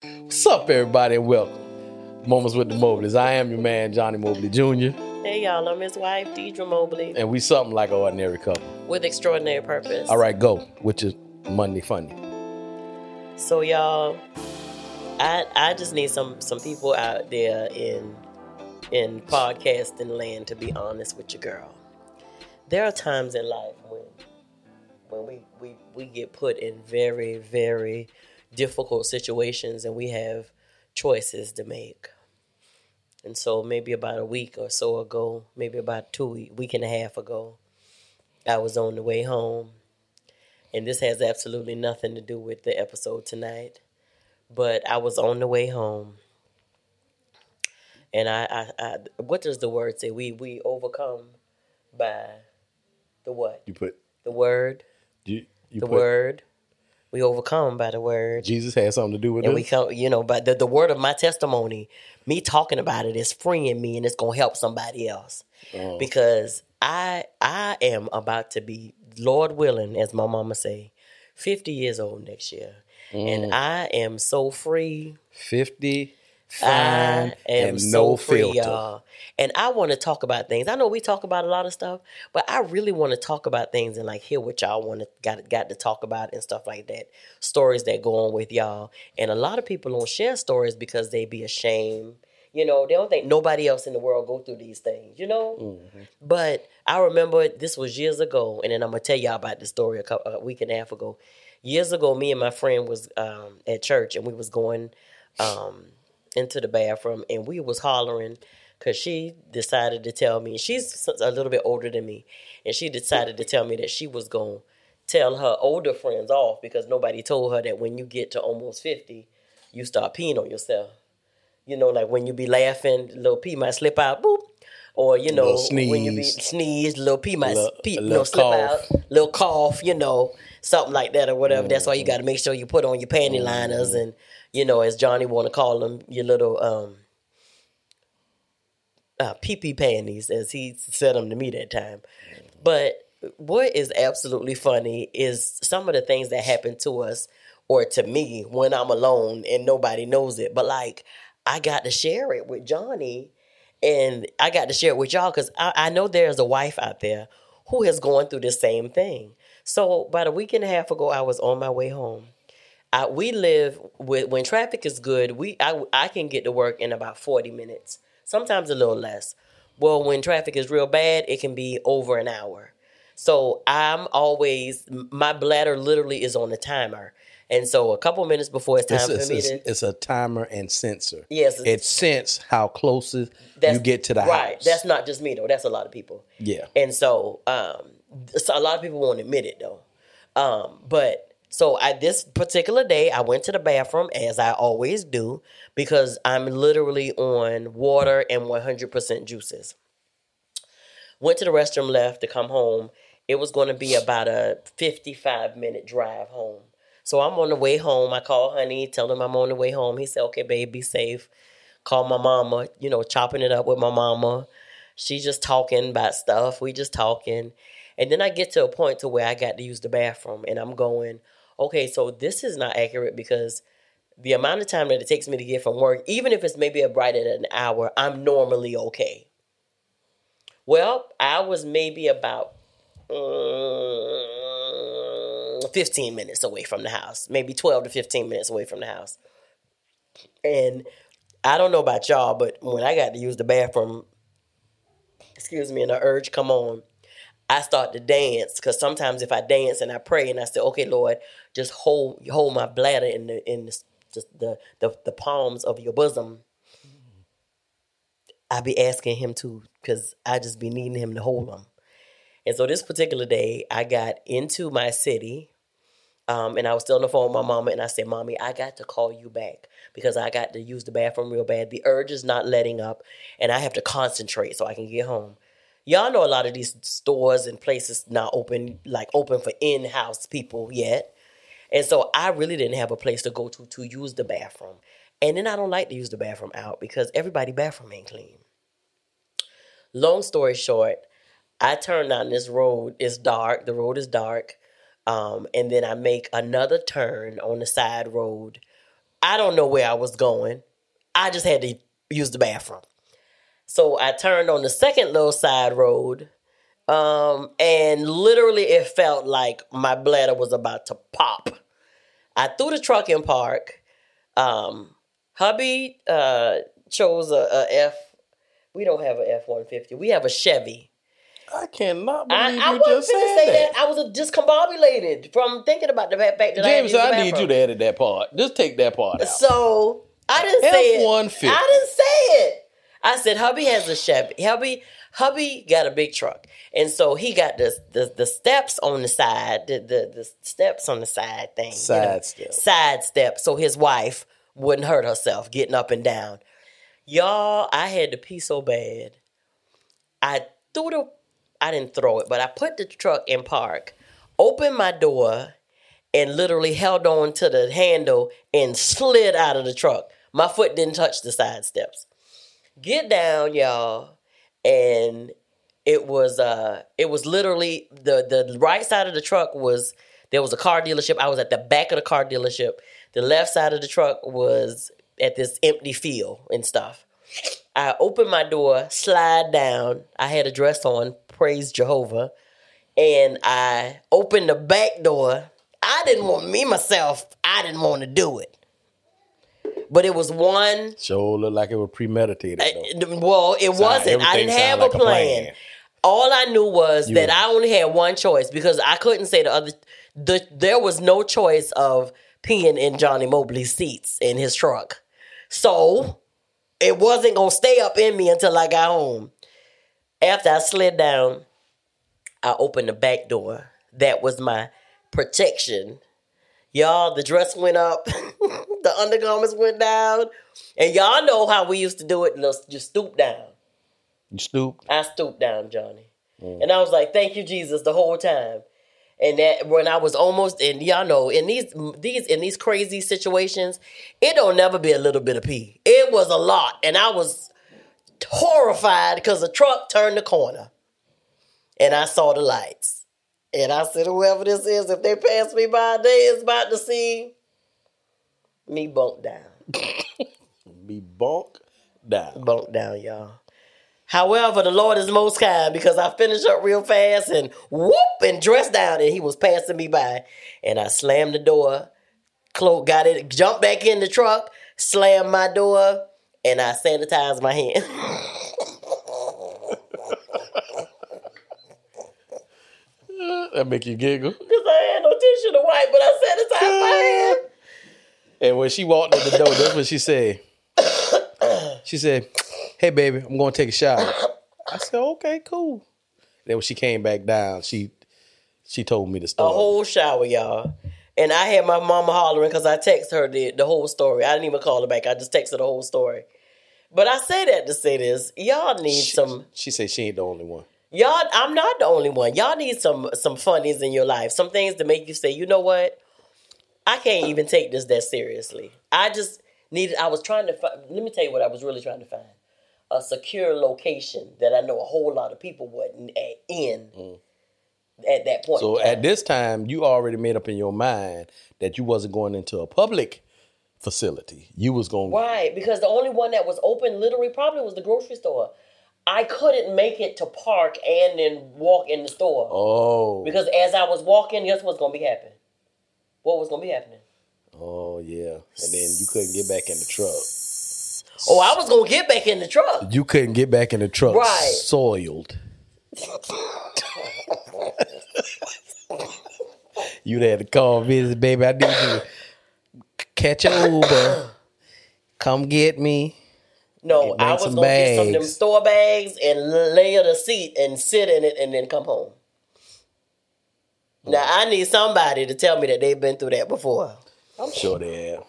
What's up, everybody, and welcome. Moments with the Mobleys. I am your man, Johnny Mobley Jr., Hey y'all, I'm his wife, Deidre Mobley, and we something like an ordinary couple. with extraordinary purpose. All right, go, which is Monday Funny. So y'all, I I just need some some people out there in in podcasting land to be honest with your girl. There are times in life when when we, we, we get put in very, very difficult situations and we have choices to make. And so maybe about a week or so ago, maybe about two week, week and a half ago, I was on the way home. And this has absolutely nothing to do with the episode tonight. But I was on the way home. And I, I, I what does the word say? We we overcome by the what? You put The word you, you the put word. We overcome by the word. Jesus had something to do with it. And this. we come, you know, but the, the word of my testimony, me talking about it is freeing me and it's gonna help somebody else. Oh. Because I I am about to be, Lord willing, as my mama say, 50 years old next year. Mm. And I am so free. Fifty, I fine, am and so no free, filter. y'all. And I want to talk about things. I know we talk about a lot of stuff, but I really want to talk about things and like hear what y'all want to got got to talk about and stuff like that. Stories that go on with y'all. And a lot of people don't share stories because they be ashamed. You know, they don't think nobody else in the world go through these things. You know. Mm-hmm. But I remember this was years ago, and then I'm gonna tell y'all about this story a, couple, a week and a half ago. Years ago, me and my friend was um, at church, and we was going um, into the bathroom, and we was hollering because she decided to tell me she's a little bit older than me, and she decided to tell me that she was going to tell her older friends off because nobody told her that when you get to almost fifty, you start peeing on yourself. You know, like when you be laughing, little pee might slip out, boop. Or you know, when you be sneeze. little pee might Little- pee, little slip cough. out, little cough, you know, something like that or whatever. That's why Mm-hmm. you got to make sure you put on your panty liners and you know, as Johnny want to call them, your little um, uh, pee pee panties, as he said them to me that time. But what is absolutely funny is some of the things that happen to us or to me when I'm alone and nobody knows it. But like, I got to share it with Johnny and I got to share it with y'all because I, I know there's a wife out there who has gone through the same thing. So about a week and a half ago, I was on my way home. I, we live with when traffic is good. We I, I can get to work in about forty minutes, sometimes a little less. Well, when traffic is real bad, it can be over an hour. So I'm always my bladder literally is on the timer, and so a couple minutes before it's time It's, for it's, me it's, to it's a timer and sensor. Yes, it sense how close you get to the right. house. That's not just me though. That's a lot of people. yeah. And so, um, so a lot of people won't admit it though. Um, but so at this particular day I went to the bathroom as I always do because I'm literally on water and 100% juices. Went to the restroom, left to come home. It was going to be about a 55 minute drive home. So I'm on the way home. I call honey, tell him I'm on the way home. He said, "Okay, babe, be safe." Call my mama, you know, chopping it up with my mama. She's just talking about stuff. We just talking. And then I get to a point to where I got to use the bathroom and I'm going, okay, so this is not accurate because the amount of time that it takes me to get from work, even if it's maybe a right at an hour, I'm normally okay. Well, I was maybe about mm, 15 minutes away from the house, maybe 12 to 15 minutes away from the house. And I don't know about y'all, but when I got to use the bathroom, excuse me, and the urge come on, I start to dance because sometimes if I dance and I pray and I say, "Okay, Lord, just hold hold my bladder in the in the the, the the palms of your bosom," I be asking Him to because I just be needing Him to hold them. And so this particular day, I got into my city. Um, and I was still on the phone with my mama, and I said, "Mommy, I got to call you back because I got to use the bathroom real bad. The urge is not letting up, and I have to concentrate so I can get home." Y'all know a lot of these stores and places not open, like open for in-house people yet, and so I really didn't have a place to go to to use the bathroom. And then I don't like to use the bathroom out because everybody bathroom ain't clean. Long story short, I turn down this road. It's dark. The road is dark. Um, and then I make another turn on the side road I don't know where I was going. I just had to use the bathroom. So I turned on the second little side road, um, and literally it felt like my bladder was about to pop. I threw the truck in park. Um, hubby uh, chose a, a F. We don't have a F one fifty. We have a Chevy. I cannot I, believe I you wasn't just said say that. that. I was discombobulated from thinking about the fact that I James, the I need you to edit that part. Just take that part out. So I didn't say it. F-150. I didn't say it. I said hubby has a Chevy. Hubby, hubby got a big truck, and so he got the the, the steps on the side, the, the the steps on the side thing, you Side know, step. side step, so his wife wouldn't hurt herself getting up and down. Y'all, I had to pee so bad. I threw the, I didn't throw it, but I put the truck in park, opened my door, and literally held on to the handle and slid out of the truck. My foot didn't touch the side steps. Get down, y'all, and it was uh it was literally the the right side of the truck was there was a car dealership. I was at the back of the car dealership. The left side of the truck was at this empty field and stuff. I opened my door, slide down. I had a dress on, praise Jehovah. And I opened the back door. I didn't want me myself, I didn't want to do it. But it was one Sure looked like it was premeditated. though. well, it wasn't. I didn't have a like a plan. plan. All I knew was You that were- I only had one choice because I couldn't say the other. The, there was no choice of peeing in Johnny Mobley's seats in his truck, so it wasn't gonna stay up in me until I got home. After I slid down, I opened the back door. That was my protection. Y'all, the dress went up, the undergarments went down, and y'all know how we used to do it. Let's just stoop down. You stooped. I stooped down, Johnny. Mm. And I was like, thank you, Jesus, the whole time. And that when I was almost and y'all know in these these in these crazy situations, it don't never be a little bit of pee. It was a lot. And I was horrified because the truck turned the corner. And I saw the lights. And I said, whoever this is, if they pass me by, they is about to see me bunk down. Be bonk down. bunk down, y'all. However, the Lord is most kind because I finished up real fast and whoop and dressed down, and he was passing me by, and I slammed the door, clo- got it, jumped back in the truck, slammed my door, and I sanitized my hand. That make you giggle. Because I had no tissue to wipe, but I sanitized my hand. And when she walked in the door, that's what she said. She said, "Hey, baby, I'm going to take a shower." I said, "Okay, cool." Then when she came back down, she she told me the story. A whole shower, y'all. And I had my mama hollering because I texted her the, the whole story. I didn't even call her back. I just texted the whole story. But I say that to say this. Y'all need she, some she said she ain't the only one. Y'all, I'm not the only one. Y'all need some some funnies in your life. Some things to make you say, you know what? I can't even take this that seriously. I just needed. I was trying to. Find, let me tell you what I was really trying to find: a secure location that I know a whole lot of people wasn't at, in mm. at that point. So at this time, you already made up in your mind that you wasn't going into a public facility. You was going. Right, because the only one that was open literally probably was the grocery store. I couldn't make it to park and then walk in the store. Oh. Because as I was walking, guess what's gonna be happening? What was gonna be happening? Oh yeah. And then you couldn't get back in the truck. Oh, I was gonna get back in the truck. You couldn't get back in the truck. Right. Soiled. You'd have to call visit, baby. I need you to catch an Uber. Come get me. No, I was gonna get some of them store bags and lay on the seat and sit in it and then come home. Now I need somebody to tell me that they've been through that before. I'm sure they have.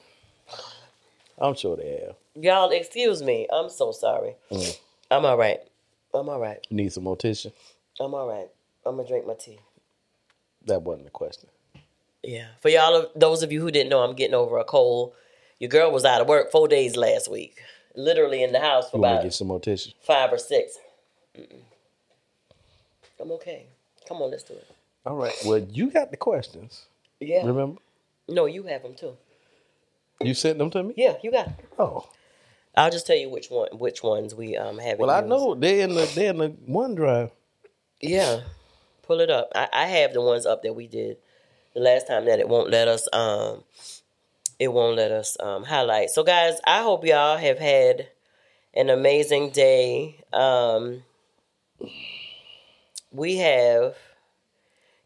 I'm sure they have. Y'all, excuse me. I'm so sorry. Mm. I'm all right. I'm all right. You need some more tissue? I'm all right. I'm gonna drink my tea. That wasn't the question. Yeah. For y'all, of those of you who didn't know, I'm getting over a cold. Your girl was out of work four days last week, literally in the house for You want about get some more tissue? five or 6 Mm-mm. I'm okay. Come on, let's do it. All right. Well, you got the questions. Yeah. Remember? No, you have them too. You sent them to me? Yeah, you got. It. Oh. I'll just tell you which one, which ones we um have. Well, I know they're in the they're in the OneDrive. Yeah, pull it up. I, I have the ones up that we did the last time that it won't let us um it won't let us um highlight. So guys, I hope y'all have had an amazing day. Um we have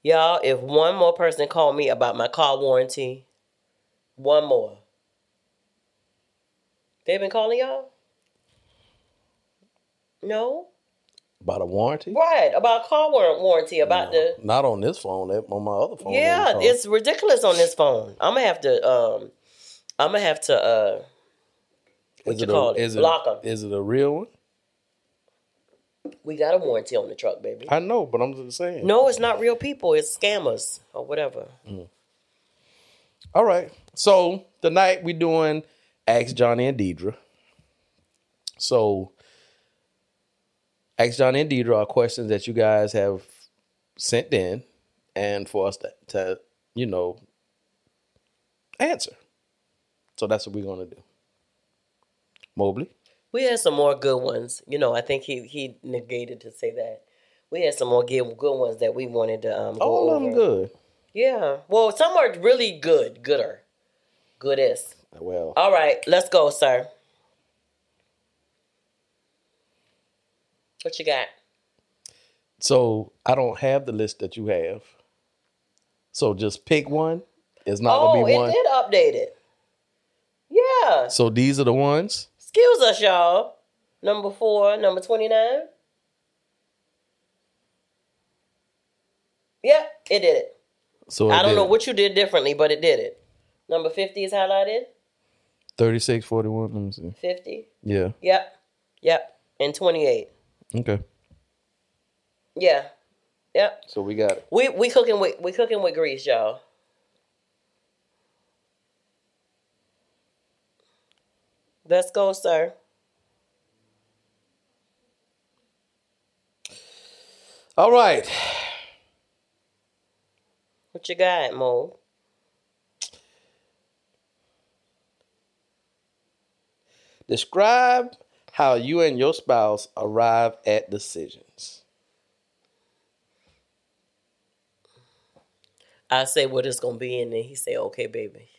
y'all if one more person called me about my car warranty, one more. They've been calling y'all? No? About a warranty? Right, about car war- warranty, about the Not on this phone. that- On my other phone. Yeah, it's ridiculous on this phone. I'm gonna have to um I'm gonna have to uh what Is you it call a, it? Is Block it, 'em. is it a real one? We got a warranty on the truck, baby. I know, but I'm just saying. No, it's not real people, it's scammers or whatever. Mm. All right. So tonight we're doing Ask Johnny and Deidre. So Ask Johnny and Deidre are questions that you guys have sent in and for us to, to you know, answer. So that's what we're gonna do. Mobley. We had some more good ones. You know, I think he he negated to say that. We had some more good good ones that we wanted to um go All of them good. Yeah. Well, some are really good, gooder. Goodest. Well, All right, let's go, sir. What you got? so I don't have the list that you have. So just pick one. It's not oh, gonna be it one. did update it. Yeah. So these are the ones. Excuse us, y'all. Number four, number 29. Yeah, it did it. So I don't did know it. what you did differently, but it did it. Number 50 is highlighted. 36, 41. Let me see. 50. Yeah. Yep. Yep. And 28. Okay. Yeah. Yep. So we got it. We we cooking with we cooking with grease, y'all. Let's go, sir. All right. What you got, Mo? Describe how you and your spouse arrive at decisions. I say what it's gonna be, and then he say, "Okay, baby."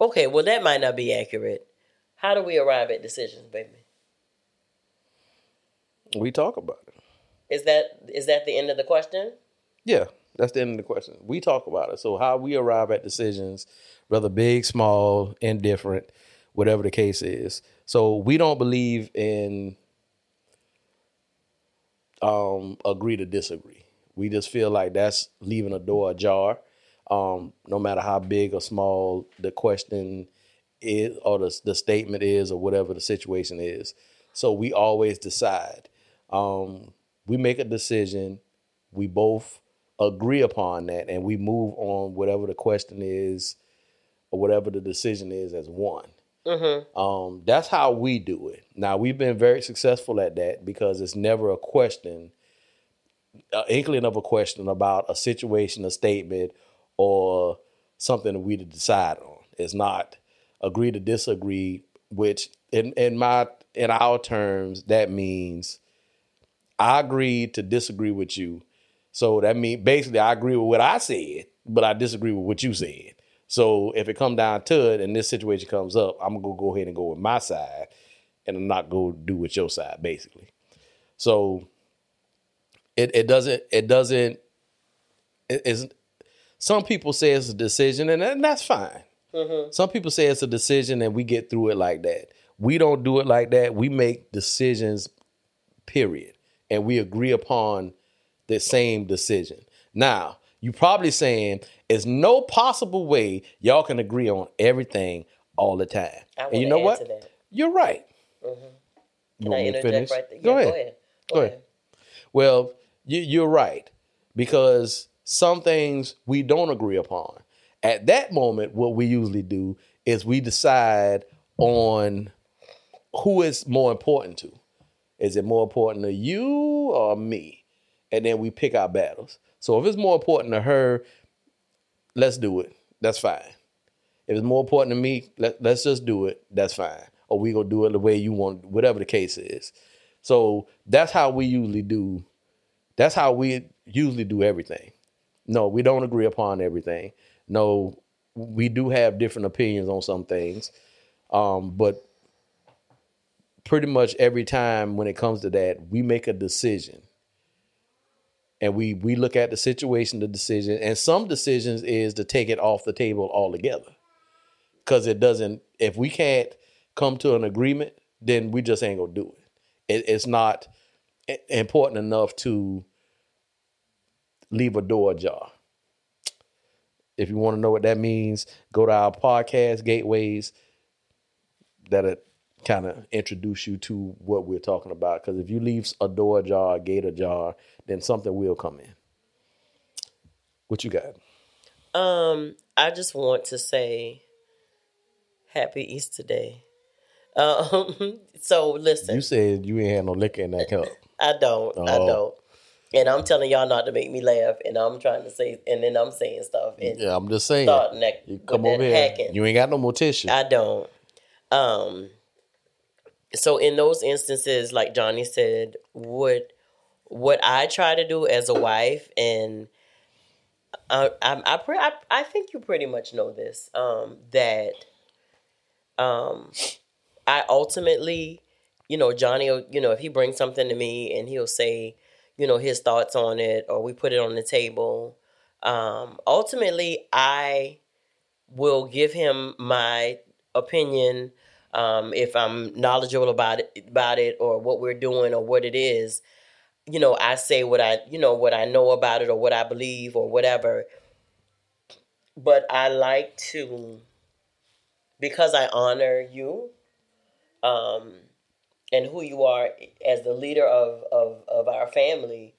Okay, well that might not be accurate. How do we arrive at decisions, baby? We talk about it. Is that is that the end of the question? Yeah, that's the end of the question. We talk about it. So how we arrive at decisions, whether big, small, indifferent, whatever the case is. So we don't believe in um agree to disagree. We just feel like that's leaving a door ajar. Um, no matter how big or small the question is or the, the statement is or whatever the situation is. So we always decide. Um, we make a decision, we both agree upon that, and we move on whatever the question is or whatever the decision is as one. Um, that's how we do it. Now we've been very successful at that because it's never a question, an inkling of a question about a situation, a statement, or something we to decide on. It's not agree to disagree, which in in my in our terms that means I agreed to disagree with you. So that means basically I agree with what I said, but I disagree with what you said. So if it come down to it and this situation comes up, I'm gonna go ahead and go with my side and I'm not go do with your side, basically. So it it doesn't it doesn't it is some people say it's a decision and, and that's fine. Mm-hmm. Some people say it's a decision and we get through it like that. We don't do it like that. We make decisions, period. And we agree upon the same decision. Now, you're probably saying there's no possible way y'all can agree on everything all the time. I and you know what? that. You're right. Mm-hmm. Can You want me to finish? right? Go Yeah, ahead. Go ahead. Go ahead. Well, you, you're right because some things we don't agree upon. At that moment, what we usually do is we decide on who is more important to. Is it more important to you or me? And then we pick our battles. So if it's more important to her, let's do it. that's fine. If it's more important to me, let, let's just do it. That's fine. Or we gonna do it the way you want, whatever the case is. So that's how we usually do. That's how we usually do everything. No, we don't agree upon everything. No, we do have different opinions on some things. Um, but pretty much every time when it comes to that, we make a decision. And we we look at the situation, the decision, and some decisions is to take it off the table altogether. Cause it doesn't if we can't come to an agreement, then we just ain't gonna do it. it it's not important enough to leave a door ajar. If you want to know what that means, go to our podcast gateways. That'll kind of introduce you to what we're talking about. Because if you leave a door ajar, a gate ajar, then something will come in. What you got? Um, I just want to say Happy Easter Day. Um, so listen, You said you ain't had no liquor in that cup. I don't, I Oh. don't, and I'm telling y'all not to make me laugh, and I'm trying to say, and then I'm saying stuff and Yeah, I'm just saying. starting that, You come over here. hacking. You ain't got no more tissue. I don't. Um. So in those instances, like Johnny said, what what I try to do as a wife, and I I I, I, I think you pretty much know this. Um, that um, I ultimately, you know, Johnny, will- you know, if he brings something to me and he'll say, you know, his thoughts on it, or we put it on the table. Um, ultimately, I will give him my opinion um, if I'm knowledgeable about it, about it, or what we're doing, or what it is. You know, I say what I, you know, what I know about it, or what I believe, or whatever. But I like to, because I honor you, um, and who you are as the leader of of of our family.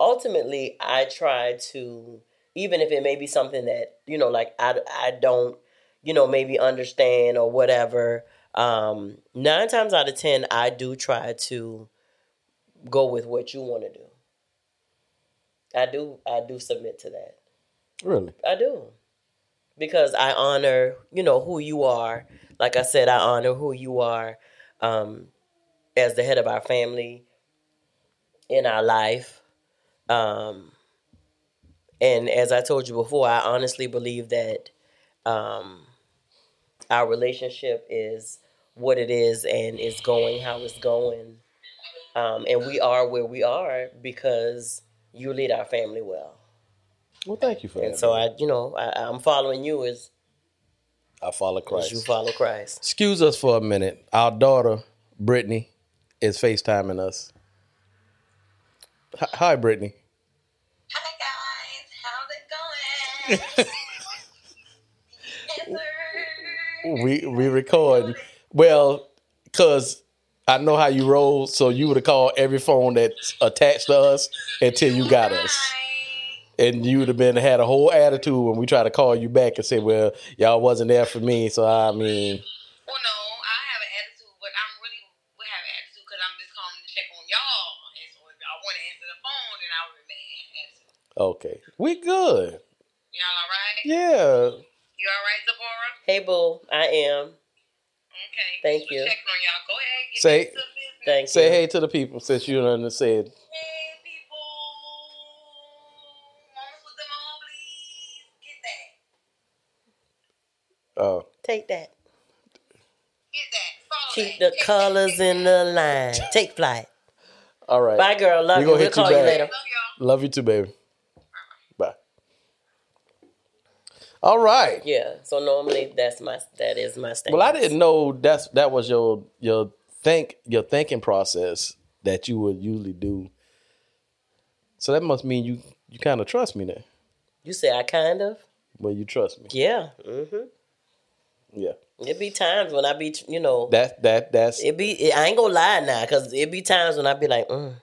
Ultimately, I try to, even if it may be something that you know, like I I don't you know, maybe understand or whatever. Um, nine times out of ten, I do try to go with what you want to do. I do. I do submit to that. really? I do. Because I honor, you know, who you are. Like I said, I honor who you are um, as the head of our family in our life. Um, and as I told you before, I honestly believe that um, our relationship is what it is and it's going how it's going. Um, and we are where we are because you lead our family well. Well, thank you for And that. And so man. I, you know, I, I'm following you as, I follow Christ. you follow Christ. Excuse us for a minute. Our daughter, Brittany, is FaceTiming us. Hi, hi, Brittany. Hi guys, how's it going? We we recording. Well, cause I know how you roll, so you would have called every phone that's attached to us until you got us. Hi. And you would have been had a whole attitude when we try to call you back and say, Well, y'all wasn't there for me, so I mean Well, no, I have an attitude, but I'm really we have an attitude because I'm just calling to check on y'all. And so if y'all want to answer the phone, then I would remain attitude. okay. We good. Y'all all right? Yeah. You all right, Zipporah? Hey, boo, I am. Okay. Thank you. Checking on y'all. Go ahead. Get Say- Thank Say you. hey to the people since you done said Hey, that. uh Take that. Get that. Keep the colors in the line. Take flight. all right. Bye, girl. Love We you. gonna We'll hit you call you later. Love y'all. Love you too, baby. Bye. All right. Yeah. So normally that's my that is my stance. Well, I didn't know that's that was your your think your thinking process that you would usually do. So that must mean you you kind of trust me then. You say I kind of. Well, you trust me. Yeah. Mm-hmm. Yeah. It be times when I be, you know, That that that's it be. I ain't gonna lie now, cause it be times when I be like, mm.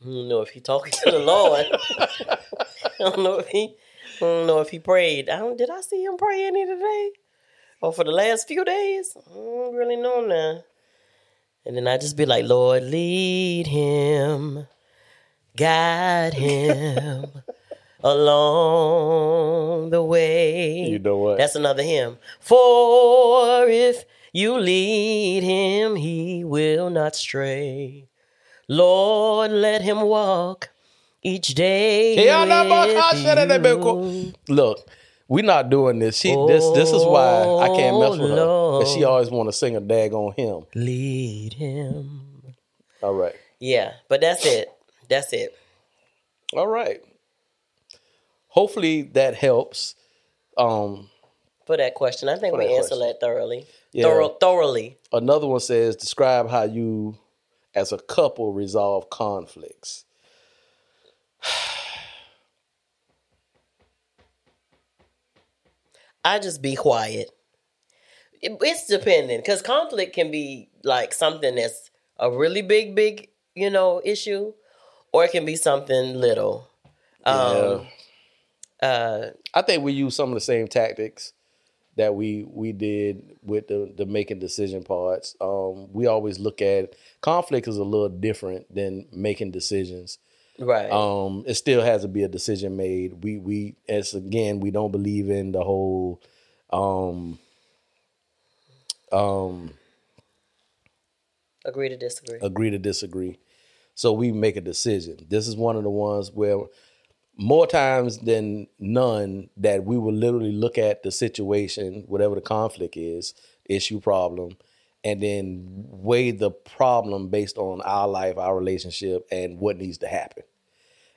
I don't know if he talking to the Lord. I don't know if he. I don't know if he prayed. I don't. Did I see him pray any today? Or for the last few days? I don't really know now. And then I just be like, Lord, lead him, guide him along the way. You know what? That's another hymn. For if you lead him, he will not stray. Lord, let him walk each day. Yeah, that boy can't with say that, that bit you. Look, we're not doing this. She this this is why I can't mess with her. Because she Oh, always want to sing a daggone hymn. Lead him. All right. Yeah, but that's it. That's it. All right. Hopefully that helps. Um For that question, I think we that answered question. that thoroughly. Yeah. Thorough, thoroughly. another one says describe how you as a couple resolve conflicts. I just be quiet. It's dependent because conflict can be like something that's a really big, big, you know, issue, or it can be something little. Um, uh, I think we use some of the same tactics that we we did with the the making decision parts. Um, we always look at conflict is a little different than making decisions. right. Um, it still has to be a decision made. We we as again we don't believe in the whole um um Agree to disagree. agree to disagree. So we make a decision. This is one of the ones where more times than none that we will literally look at the situation, whatever the conflict is, issue, problem, and then weigh the problem based on our life, our relationship, and what needs to happen.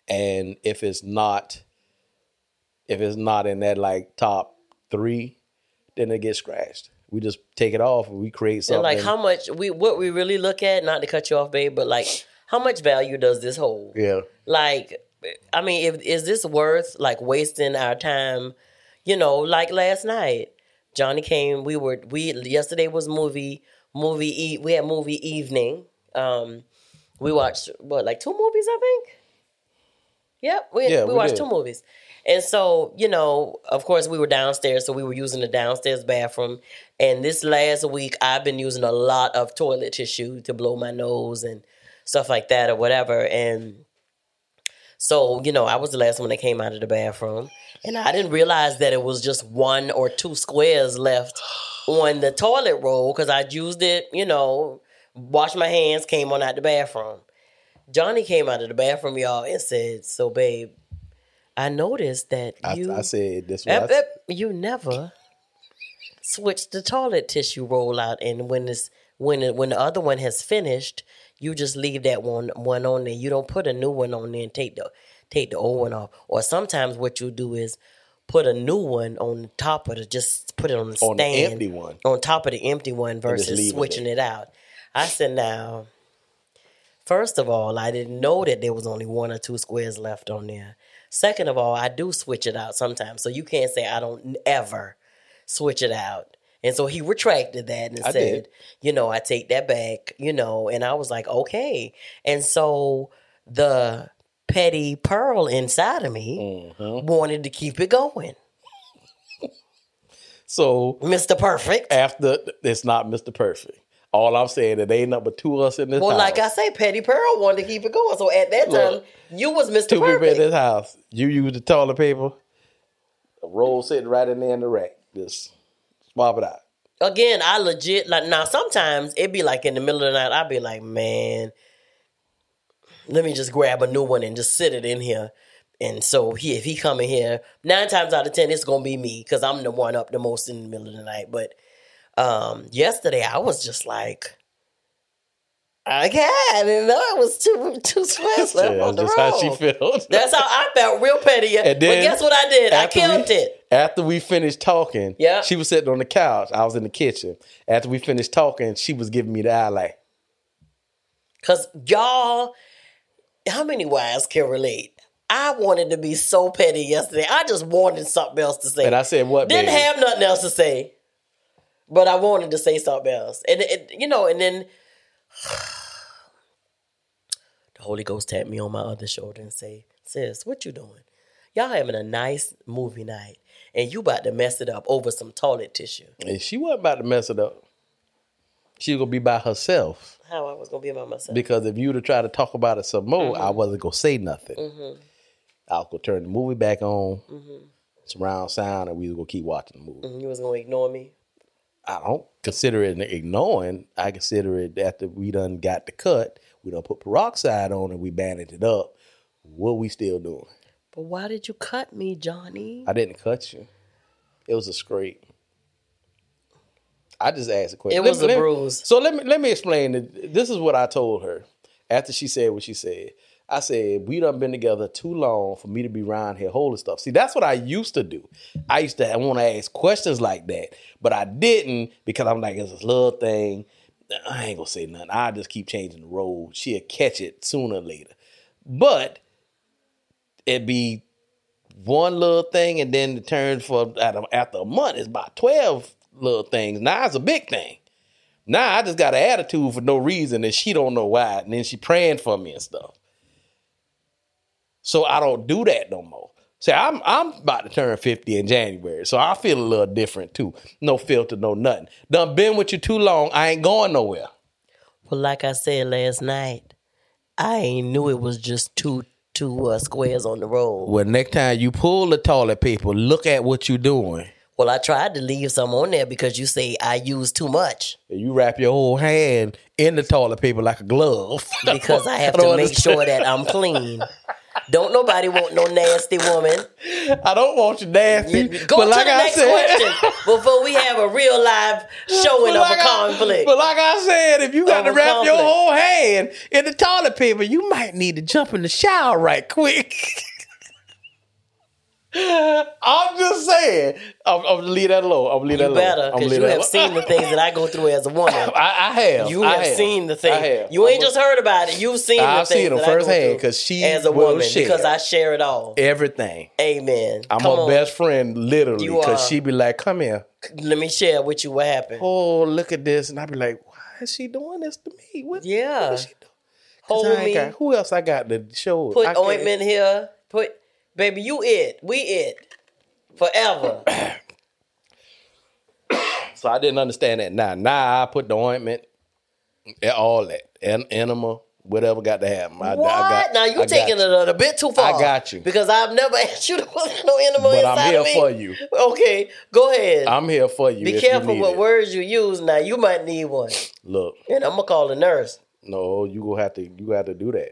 And if it's not, if it's not in that like top three, then it gets scratched. We just take it off and we create and something. like how much we what we really look at, not to cut you off, babe, but like how much value does this hold? yeah. like i mean if is this worth like wasting our time? You know like last night johnny came we were we yesterday was movie movie e- we had movie evening. Um we watched what like two movies i think? Yep we, Yeah, we, we watched did. two movies. And so you know of course we were downstairs so we were using the downstairs bathroom. And this last week i've been using a lot of toilet tissue to blow my nose and stuff like that or whatever. And so, you know, I was the last one that came out of the bathroom. And I didn't realize that it was just one or two squares left on the toilet roll because I'd used it, you know, washed my hands, came on out the bathroom. Johnny came out of the bathroom, y'all, and said, So, babe, I noticed that I, you I said this was Ep, ep, you never switch the toilet tissue roll out, and when this when it, when the other one has finished, you just leave that one one on there. You don't put a new one on there and take the take the old one off. Or sometimes what you do is put a new one on the top of the just put it on the On the empty one. on top of the empty one versus leave it switching it out. I said now. First of all, I didn't know that there was only one or two squares left on there. Second of all, I do switch it out sometimes, so you can't say I don't ever switch it out. And so he retracted that and I said, did. you know, I take that back, you know, and I was like, okay. And so the petty pearl inside of me Mm-hmm. wanted to keep it going. So Mr. Perfect. after it's not Mr. Perfect. All I'm saying it ain't number two of us in this Well, house. like I say, Petty Pearl wanted to keep it going. So at that time, Look, you was Mr. two people in Perfect. this house. You used the toilet paper, a roll sitting right in there in the rack. Just swap it out. Again, I legit like now. Sometimes it be like in the middle of the night. I'd be like, man, let me just grab a new one and just sit it in here. And so he, if he come in here, nine times out of ten, it's gonna be me because I'm the one up the most in the middle of the night. But um yesterday, I was just like, I can't, and that was too too left Yeah, on the that's road. how she felt. That's how I felt, real petty. And but guess what I did? I killed we- it. After we finished talking, Yeah. she was sitting on the couch. I was in the kitchen. After we finished talking, she was giving me the eye like, Cause y'all, how many wives can relate? I wanted to be so petty yesterday. I just wanted something else to say. and I said, "What, Didn't baby?" have nothing else to say, but I wanted to say something else. And it, you know, and then the Holy Ghost tapped me on my other shoulder and say, "Sis, what you doing? Y'all having a nice movie night, and you about to mess it up over some toilet tissue." and she wasn't about to mess it up. She was gonna be by herself. How I was gonna be by myself? Because if you have tried to talk about it some more, Mm-hmm. I wasn't gonna say nothing. I was gonna turn the movie back on, Mm-hmm. surround sound, and we was gonna keep watching the movie. You was gonna ignore me. I don't consider it ignoring. I consider it after we done got the cut, we done put peroxide on and we banded it up. What we still doing? But why did you cut me, Johnny? I didn't cut you. It was a scrape. I just asked a question. It was me- a me- bruise. So let me let me explain. This is what I told her after she said what she said. I said we done been together too long for me to be around here holding stuff. See, that's what I used to do. I used to want to ask questions like that, but I didn't because I'm like it's this little thing. I ain't gonna say nothing. I just keep changing the road. She'll catch it sooner or later. But it'd be one little thing and then it turns for after a month it's about 12 little things now it's a big thing now i just got an attitude for no reason and she don't know why and then she praying for me and stuff so i don't do that no more see i'm i'm about to turn 50 in january so i feel a little different too no filter no nothing done been with you too long i ain't going nowhere Well, like I said last night, I ain't knew it was just two two uh, squares on the road. well next time you pull the toilet paper look at what you doing Well, I tried to leave some on there because you say I use too much. You wrap your whole hand in the toilet paper like a glove. Because I have don't to make understand. sure that I'm clean. Don't nobody want no nasty woman. I don't want you nasty. Go but to like the I next said, question before we have a real live showing of a like I- conflict. but like I said, if you got to wrap your whole hand in the toilet paper, you might need to jump in the shower right quick. I'm just saying. I'm, I'm leave that alone. I'm leave that you alone. better, gonna because you have alone. seen the things that I go through as a woman. I, I have. You I have, seen the I thing. have. You ain't just heard about it. You've seen it. I've seen them that I firsthand, because she as a woman because I share it all. everything. Amen. I'm Come her on. best friend, literally, because she be like, "Come here." Let me share with you what happened. oh, look at this. And I'd be like, why is she doing this to me? What, Yeah. what is she doing? Hold me. got- who else I got to show? Put I ointment here. Put baby, you it. We it. Forever. So I didn't understand that. Now, now I put the ointment, and all that, and enema, whatever got to happen. I, what? I got, now you taking you. it a, bit too far. I got you. Because I've never asked you to put no enema But inside I'm here of me. for you. Okay, go ahead. I'm here for you. Be you careful need what it. words you use. Now you might need one, Look, and I'm gonna call the nurse. no, you gonna have to. You have to do that,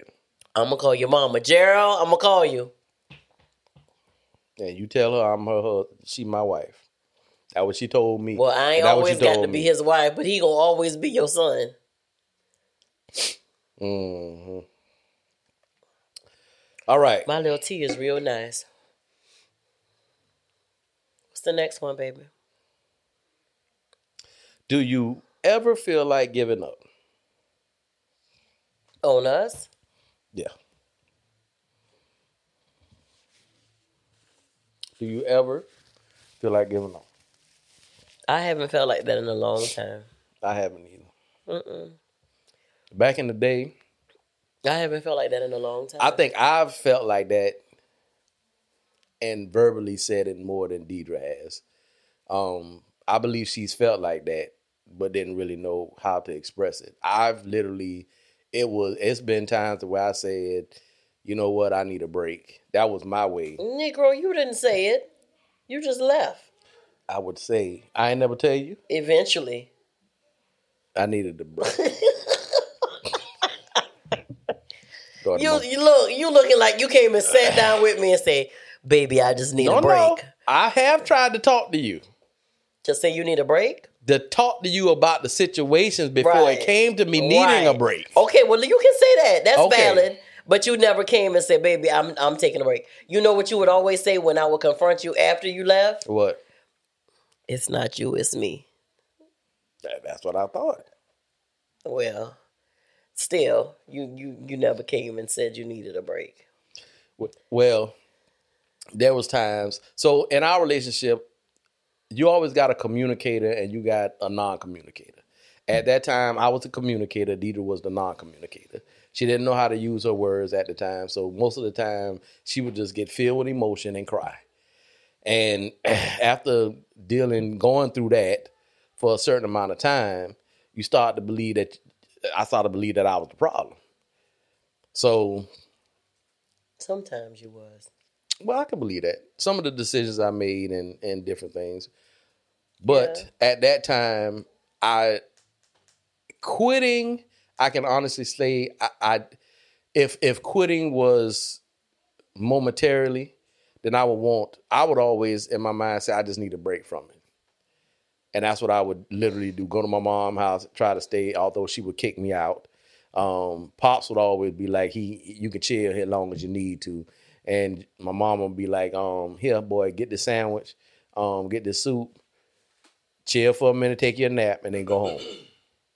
I'm gonna call your mama, Gerald. I'm gonna call you. And you tell her I'm her. her she my wife. That what she told me. Well, I ain't That what she always got to be me. his wife, but he gonna always be your son. Mhm. All right. My little tea is real nice. What's the next one, baby? Do you ever feel like giving up? On us? Yeah. Do you ever feel like giving up? I haven't felt like that in a long time. I haven't either. Mm-mm. Back in the day, I haven't felt like that in a long time. I think I've felt like that and verbally said it more than Deidre has. Um, I believe she's felt like that, but didn't really know how to express it. I've literally, it was, it's been times where I said, you know what, I need a break. That was my way. Negro, you didn't say it. You just left. I would say, I ain't never tell you, Eventually. I needed a break. You you look you looking like you came and sat down with me and say, Baby, I just need no, a break. no, I have tried to talk to you. Just say you need a break? to talk to you about the situations before Right. it came to me needing Right. a break. Okay, well you can say that. That's Okay. valid. But you never came and said, "Baby, I'm I'm taking a break." You know what you would always say when I would confront you after you left? What? It's not you, it's me. That- That's what I thought. Well, still, you you you never came and said you needed a break. Well, there was times. So in our relationship, you always got a communicator and you got a non-communicator. At that time, I was a communicator. Deidre was the non-communicator. She didn't know how to use her words at the time, so most of the time she would just get filled with emotion and cry. And after dealing, going through that for a certain amount of time, you start to believe that I started to believe that I was the problem. So Sometimes you was. Well, I can believe that. Some of the decisions I made and and different things. But at that time, I quitting, I can honestly say I, I if if quitting was momentarily, then I would want I would always in my mind say I just need a break from it. And that's what I would literally do. Go to my mom's house, try to stay, although she would kick me out. Um, Pops would always be like, he you can chill here as long as you need to. And my mom would be like, um, here, boy, get the sandwich, um, get the soup, chill for a minute, take your nap, and then go home.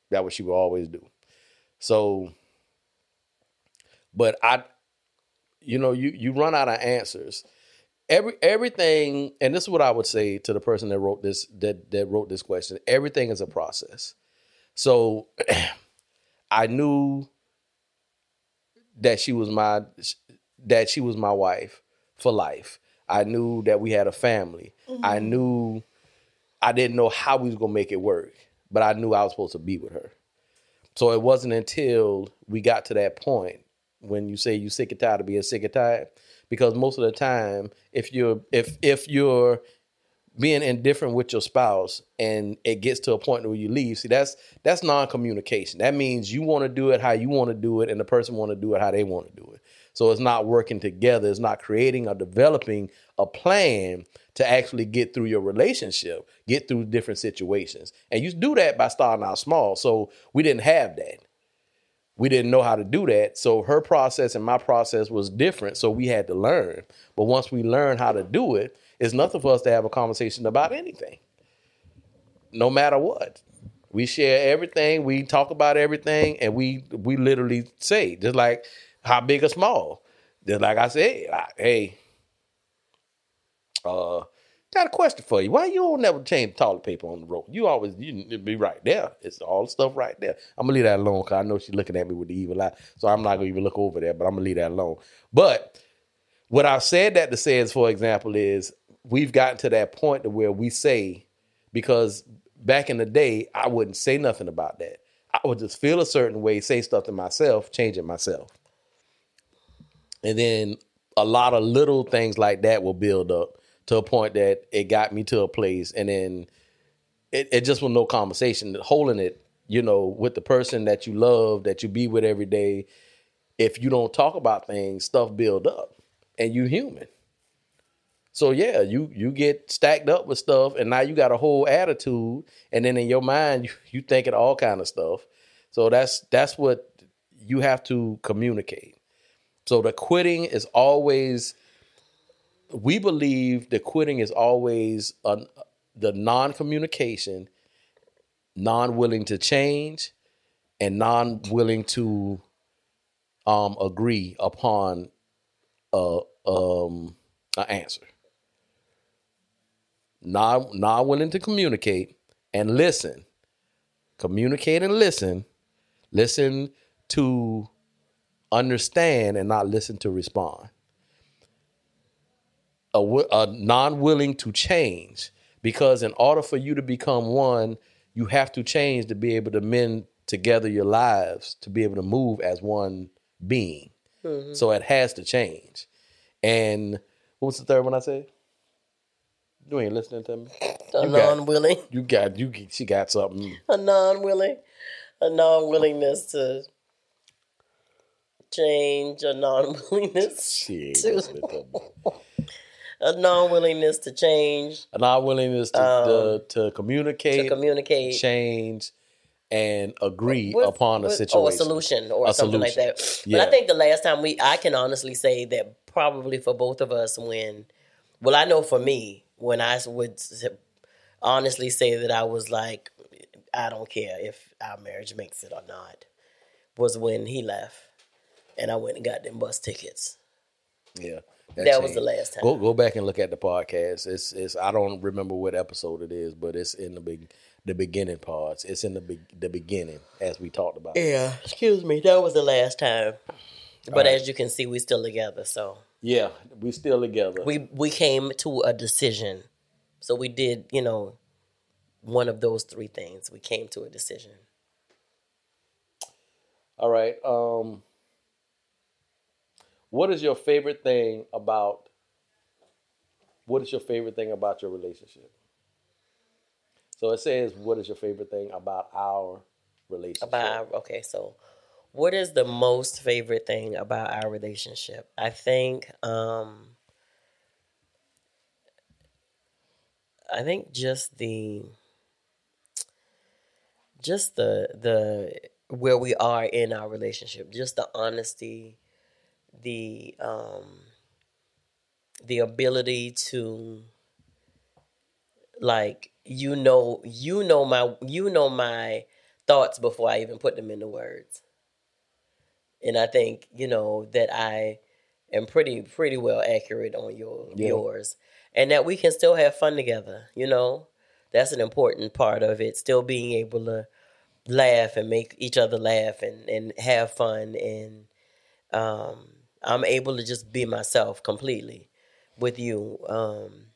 That's what she would always do. So, but I, you know, you you run out of answers. Every everything, and this is what I would say to the person that wrote this that that wrote this question. Everything is a process. So, I knew that she was my that she was my wife for life. I knew that we had a family. I mm-hmm. knew I didn't know how we was gonna make it work, but I knew I was supposed to be with her. So it wasn't until we got to that point when you say you sick and tired of being sick and tired, because most of the time, if you're if if you're being indifferent with your spouse and it gets to a point where you leave, see that's that's non-communication. That means you want to do it how you want to do it, and the person want to do it how they want to do it. So it's not working together. It's not creating or developing a plan to actually get through your relationship, get through different situations. And you do that by starting out small. So we didn't have that. We didn't know how to do that. So her process and my process was different. So we had to learn. But once we learn how to do it, it's nothing for us to have a conversation about anything. No matter what. We share everything, we talk about everything, and we we literally say, just like how big or small. Just like I said, hey, uh, got a question for you. Why you don't never change the toilet paper on the road? You always you be right there. It's all the stuff right there. I'm gonna leave that alone because I know she's looking at me with the evil eye. So I'm not gonna even look over there, but I'm gonna leave that alone. But what I've said that to say is, for example, is we've gotten to that point to where we say, because back in the day, I wouldn't say nothing about that. I would just feel a certain way, say stuff to myself, change it myself. And then a lot of little things like that will build up to a point that it got me to a place and then it, it just was no conversation. Holding it, you know, with the person that you love, that you be with every day. If you don't talk about things, stuff build up and you human. So yeah, you you get stacked up with stuff and now you got a whole attitude and then in your mind you, you thinking all kind of stuff. So that's that's what you have to communicate. So the quitting is always we believe that quitting is always a, the non-communication, non-willing to change, and non-willing to um, agree upon a um, an answer. Not not willing to communicate and listen. Communicate and listen. Listen to understand and not listen to respond a, a non-willing to change because in order for you to become one you have to change to be able to mend together your lives to be able to move as one being. Mm-hmm. So it has to change. And what was the third one i said? You ain't listening to me. A got- non-willing, you got you she got something. A non-willing, a non-willingness to change, a non-willingness, she to- listening to me. a non-willingness to change, a non-willingness to, Um, to, to communicate to communicate, change and agree with- upon a with- situation or a solution or A something like solution. that. Yeah. But I think the last time we, I can honestly say that probably for both of us, when, well, I know for me, when I would honestly say that I was like, I don't care if our marriage makes it or not, was when he left, and I went and got them bus tickets. Yeah, That was the last time. Go go back and look at the podcast. It's it's I don't remember what episode it is, but it's in the big the beginning parts. It's in the be, the beginning as we talked about. Yeah, excuse me, that was the last time. But as you can see, we're still together, so. Yeah, we still together. we we came to a decision. So we did, you know, one of those three things. We came to a decision. All right. Um, what is your favorite thing about what is your favorite thing about your relationship? So it says, what is your favorite thing about our relationship? About okay, so what is the most favorite thing about our relationship? I think um I think just the just the the where we are in our relationship, just the honesty, the um the ability to like you know you know my you know my thoughts before I even put them into words. And I think, you know, that I am pretty pretty well accurate on your Yeah. yours. And that we can still have fun together, you know? That's an important part of it. Still being able to laugh and make each other laugh and, and have fun and um I'm able to just be myself completely with you. Um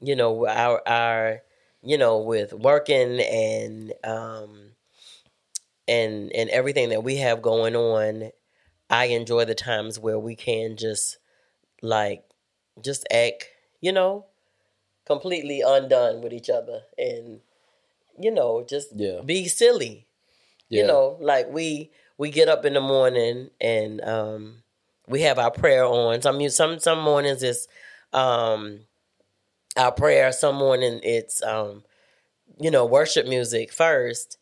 you know, our our you know, with working and um and and everything that we have going on, I enjoy the times where we can just like just act, you know, completely undone with each other and you know, just Yeah. be silly. Yeah. You know, like we we get up in the morning and um we have our prayer on. Some some some mornings it's um our prayer, some morning it's um you know, worship music first.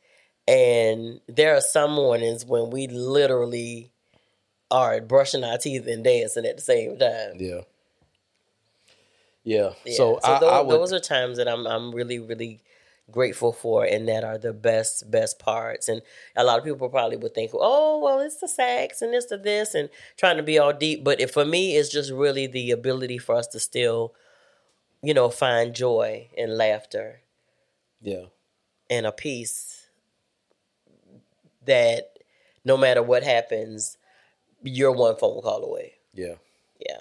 And there are some mornings when we literally are brushing our teeth and dancing at the same time. Yeah. Yeah. Yeah. So, I, those, I would, those are times that I'm I'm really really grateful for, and that are the best best parts. And a lot of people probably would think, oh well, it's the sex and it's the this and trying to be all deep. But if, for me, it's just really the ability for us to still, you know, find joy and laughter yeah. and a peace that no matter what happens, you're one phone call away. Yeah. Yeah.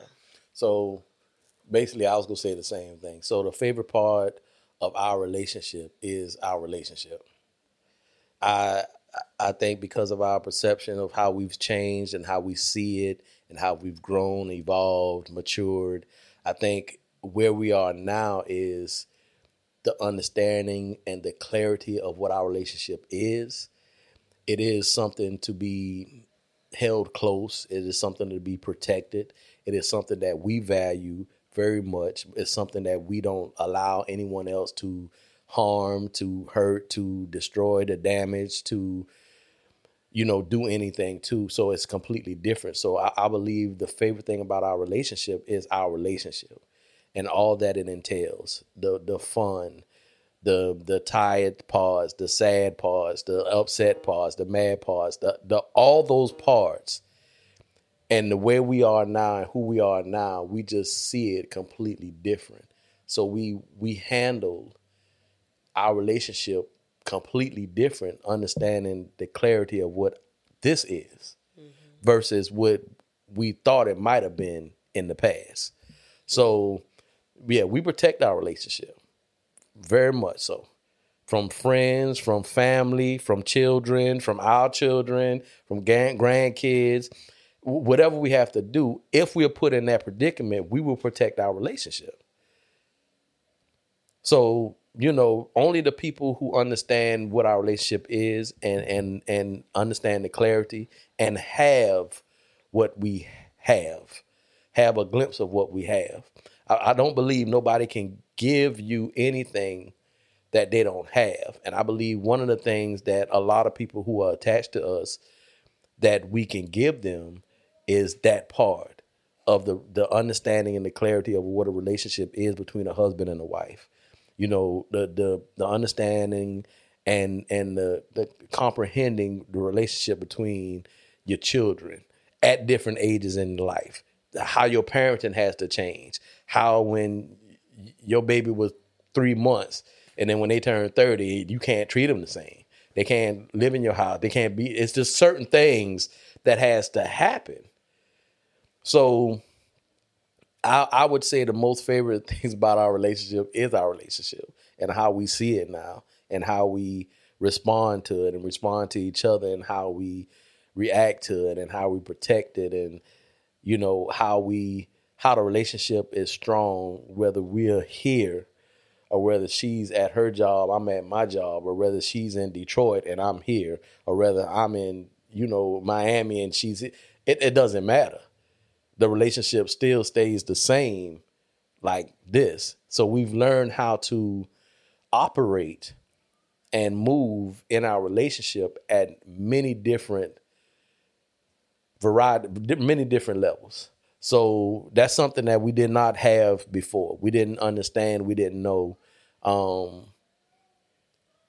So basically, I was gonna say the same thing. So the favorite part of our relationship is our relationship. I I think because of our perception of how we've changed and how we see it and how we've grown, evolved, matured, I think where we are now is the understanding and the clarity of what our relationship is. It is something to be held close. It is something to be protected. It is something that we value very much. It's something that we don't allow anyone else to harm, to hurt, to destroy, to damage, to you know do anything to. So it's completely different. So I, I believe the favorite thing about our relationship is our relationship and all that it entails. The the fun, the the tired parts, the sad parts, the upset parts, the mad parts, the the all those parts. And the way we are now and who we are now, we just see it completely different. So we we handle our relationship completely different, understanding the clarity of what this is mm-hmm. versus what we thought it might have been in the past. So yeah, we protect our relationship very much so. From friends, from family, from children, from our children, from grand- grandkids, whatever we have to do, if we are put in that predicament, we will protect our relationship. So, you know, only the people who understand what our relationship is and and and understand the clarity and have what we have, have a glimpse of what we have. I, I don't believe nobody can give you anything that they don't have. And I believe one of the things that a lot of people who are attached to us that we can give them is that part of the the understanding and the clarity of what a relationship is between a husband and a wife. You know, the the the understanding and and the the comprehending the relationship between your children at different ages in life. How your parenting has to change. How when your baby was three months and then when they turn 30, you can't treat them the same. They can't live in your house. They can't be, it's just certain things that has to happen. So I, I would say the most favorite things about our relationship is our relationship and how we see it now and how we respond to it and respond to each other and how we react to it and how we protect it and you know how we how the relationship is strong, whether we're here or whether she's at her job, I'm at my job, or whether she's in Detroit and I'm here, or whether I'm in, you know, Miami and she's it, it doesn't matter. The relationship still stays the same like this. So we've learned how to operate and move in our relationship at many different variety many different levels. So that's something that we did not have before. We didn't understand, we didn't know. Um,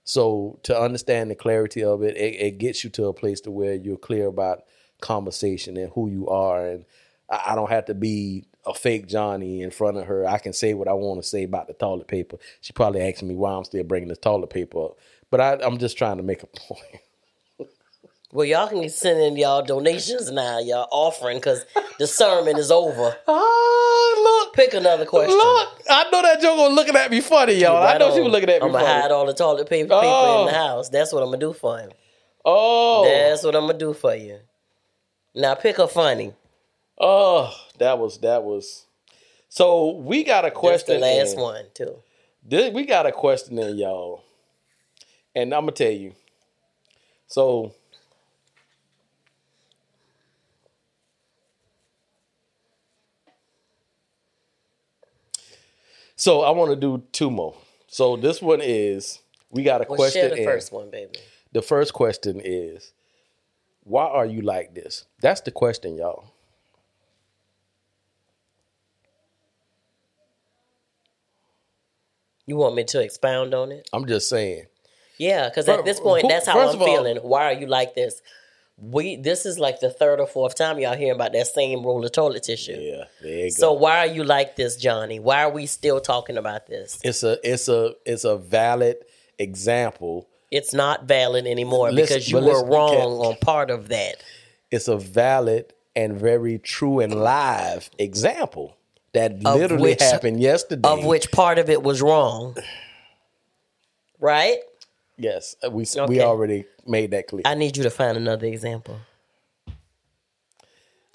so to understand the clarity of it, it, it gets you to a place to where you're clear about conversation and who you are and I, I don't have to be a fake Johnnie in front of her. I can say what I want to say about the toilet paper. She probably asking me why I'm still bringing the toilet paper up. But I, I'm just trying to make a point. Well, y'all can send in y'all donations now, y'all offering, because the sermon is over. Oh, look. Pick another question. Look, I know that joke was looking at me funny, y'all. I know she was looking at me I'm gonna hide all the toilet paper, paper Oh. in the house. That's what I'm gonna do for him. Oh, That's what I'm gonna do for you. Now pick a funny. Oh, that was that was. So we got a That's question. the last in. one too. This- we got a question in y'all, and I'm gonna tell you. So So I want to do two more. So this one is we got a Well, question. share the in. first one, baby. The first question is, why are you like this? That's the question, y'all. You want me to expound on it? I'm just saying. Yeah, because at this point, who- that's how first I'm of all- feeling. Why are you like this? We this is like the third or fourth time y'all hearing about that same roll of toilet tissue. Yeah, there you So go. why are you like this, Johnnie? Why are we still talking about this? It's a it's a it's a valid example. It's not valid anymore Listen, because you but were listen, wrong on part of that. It's a valid and very true and live example that Of literally which- happened yesterday. Of which part of it was wrong. Right? yes, uh, we Okay. we already made that clear. I need you to find another example.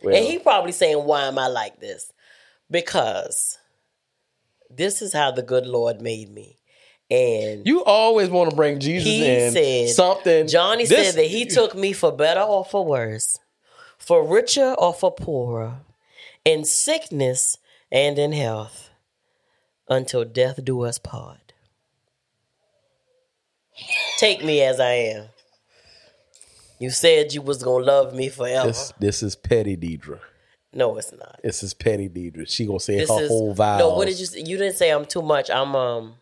Well, And he probably saying, Why am I like this? Because this is how the good Lord made me. And you always want to bring Jesus he in said something. Johnnie this- said that he took me for better or for worse, for richer or for poorer, in sickness and in health, until death do us part. Take me as I am. You said you was gonna love me forever. this this is petty Deirdra. no, it's not. This is petty Deirdra. She gonna say This her is whole vows. no. What did you? say? You didn't say I'm too much. I'm um.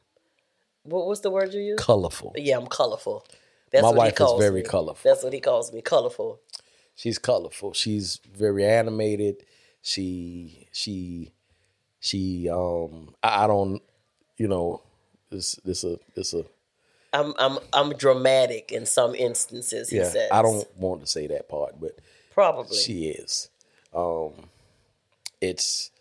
What, what's the word you use? colorful. yeah, I'm colorful. That's My what wife he is very me. colorful. That's what he calls me. Colorful. She's colorful. She's very animated. She she she um I, I don't you know this this a this a I'm I'm I'm dramatic in some instances. He yeah says. I don't want to say that part, but probably. she is. Um it's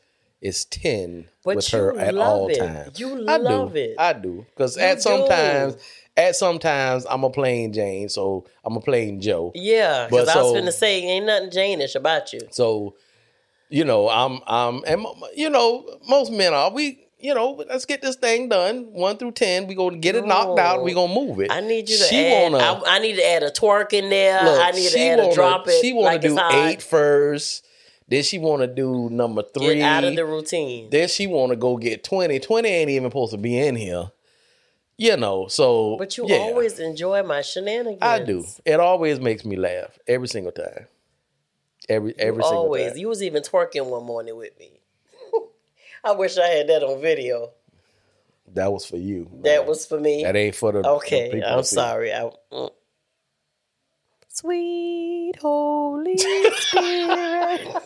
it's ten But with her at all it. times. You I love do. it. I do. Because at sometimes at sometimes I'm a plain Jane, so I'm a plain Joe. yeah, because I was gonna say ain't nothing Janish about you. So, you know, I'm, I'm, and you know, most men are. We, you know, let's get this thing done. One through ten, we gonna get it knocked out. We gonna move it. I need you to She add. wanna I, I need to add a twerk in there. look, I need to add wanna, a drop it. She wanna like do eight first. Then she wanna do number three. Get out of the routine. then she wanna go get twenty. Twenty ain't even supposed to be in here. You know, so But you yeah, always enjoy my shenanigans. I do. It always makes me laugh every single time. Every every single Always. time. You was even twerking one morning with me. I wish I had that on video. That was for you. That was for me. That ain't for the the Okay, people I'm sorry. I, mm. Sweet Holy Spirit.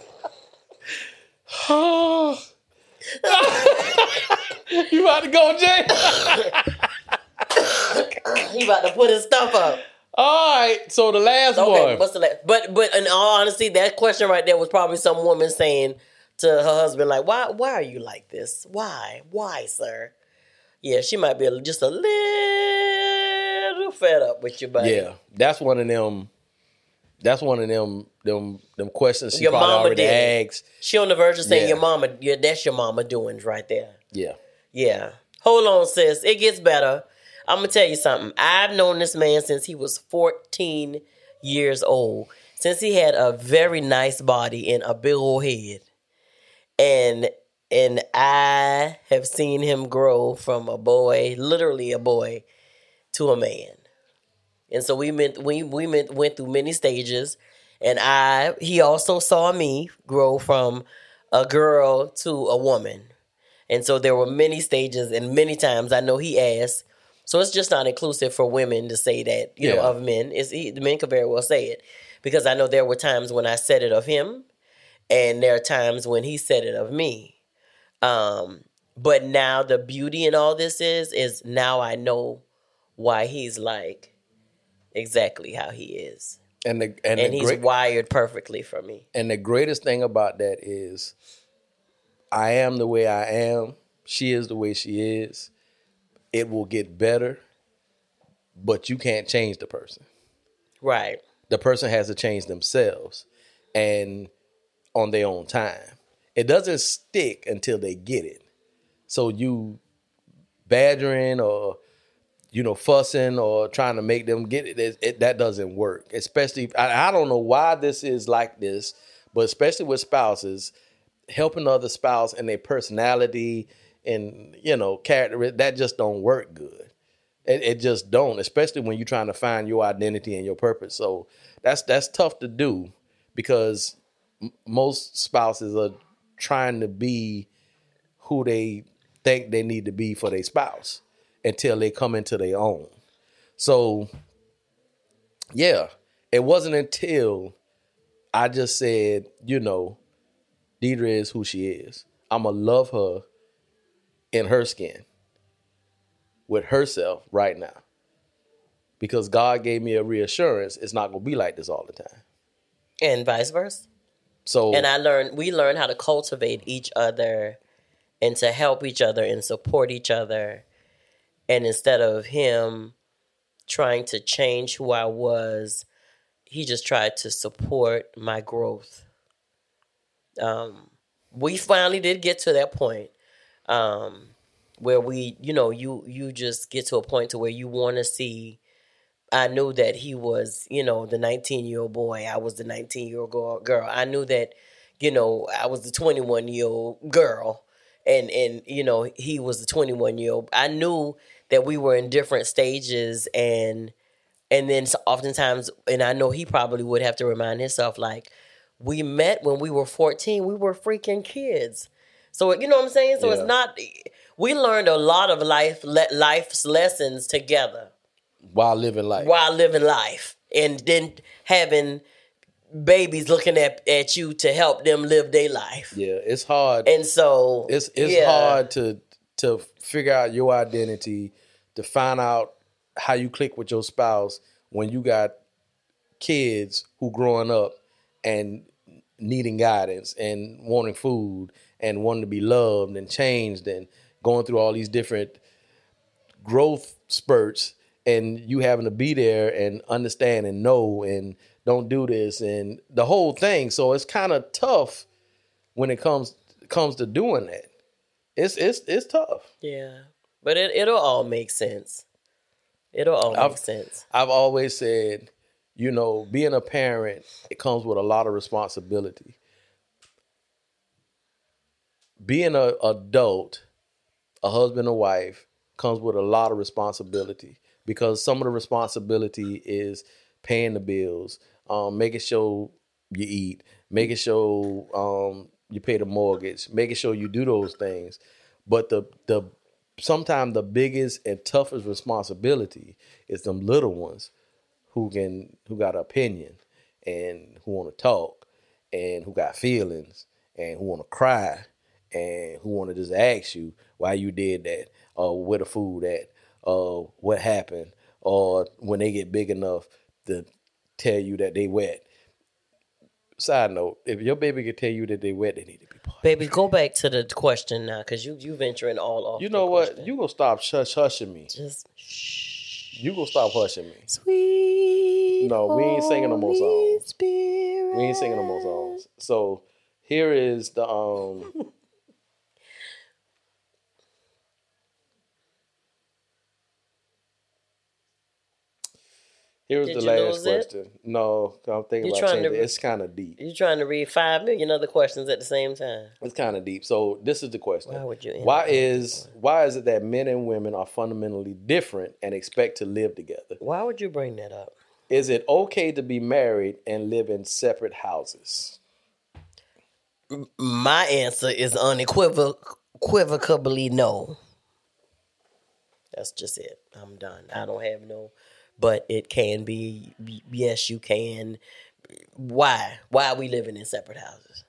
you about to go, Jay? you about to put his stuff up. All right. So the last Okay, one. what's the last? But but in all honesty, that question right there was probably some woman saying to her husband, like, "Why why are you like this? Why why, sir?" Yeah, she might be just a little fed up with you, buddy. Yeah, that's one of them. That's one of them them them questions she Your probably mama already did asked. She on the verge of saying Yeah. your mama, yeah, that's your mama doings right there. Yeah. Yeah. Hold on, sis. It gets better. I'm gonna tell you something. I've known this man since he was 14 years old. Since he had a very nice body and a big old head. And and I have seen him grow from a boy, literally a boy, to a man. And so we went we we went, went through many stages. And I he also saw me grow from a girl to a woman. And so there were many stages and many times I know he asked. So it's just not inclusive for women to say that, you know, of men. It's he, the men could very well say it. Because I know there were times when I said it of him and there are times when he said it of me. Um, but now the beauty in all this is is now I know why he's like exactly how he is. And the and, And the he's great, wired perfectly for me. and the greatest thing about that is I am the way I am. She is the way she is. It will get better, but you can't change the person. Right. The person has to change themselves and on their own time. It doesn't stick until they get it. So you badgering or you know fussing or trying to make them get it, it, it- that doesn't work. Especially I, I don't know why this is like this, but especially with spouses, helping the other spouse and their personality and you know character that just don't work good. It, it just don't, especially when you're trying to find your identity and your purpose. So that's that's tough to do because m- most spouses are trying to be who they think they need to be for their spouse until they come into their own. So yeah, it wasn't until I just said, you know, Deirdra is who she is. I'ma love her in her skin with herself right now. Because God gave me a reassurance it's not gonna be like this all the time. And vice versa. So and I learned we learned how to cultivate each other and to help each other and support each other. And instead of him trying to change who I was, he just tried to support my growth. Um, we finally did get to that point um, where we, you know, you you just get to a point to where you want to see I knew that he was, you know, the 19 year old boy. I was the 19 year old girl. I knew that, you know, I was the 21 year old girl, and and you know he was the 21 year old. I knew that we were in different stages, and and then oftentimes, and I know he probably would have to remind himself like, we met when we were 14. We were freaking kids. So you know what I'm saying. So Yeah. it's not. We learned a lot of life le- life's lessons together while living life. while living life and then having babies looking at, at you to help them live their life. Yeah, it's hard. And so it's it's yeah. hard to to figure out your identity, to find out how you click with your spouse when you got kids who growing up and needing guidance and wanting food and wanting to be loved and changed and going through all these different growth spurts and you having to be there and understand and know and don't do this and the whole thing so it's kind of tough when it comes comes to doing that it's it's it's tough Yeah. But it it'll all make sense. It'll all make I've- sense. i've always said you know being a parent it comes with a lot of responsibility being a adult a husband and wife comes with a lot of responsibility because some of the responsibility is paying the bills, um, making sure you eat, making sure um, you pay the mortgage, making sure you do those things. But the the sometimes the biggest and toughest responsibility is them little ones who can who got an opinion and who want to talk and who got feelings and who want to cry and who want to just ask you why you did that or where the food at or what happened or when they get big enough to tell you that they wet. Side note: If your baby can tell you that they wet, they need to be part. Baby, go back to the question now, because you you venturing all off. You know what? question. You gonna stop hush hushing me. just shh. You gonna stop hushing me. Sweet Sweet No, we ain't singing no more songs. Spirit. We ain't singing no more songs. So here is the um. Here's Did the last lose it? question. No, I'm thinking You're about changing. re- It's kind of deep. You're trying to read five million other questions at the same time. It's kind of deep. So this is the question: Why would you Why is why is it that men and women are fundamentally different and expect to live together? Why would you bring that up? Is it okay to be married and live in separate houses? My answer is unequivocally no. That's just it. I'm done. I don't have no, but it can be. Yes, you can. Why? Why are we living in separate houses?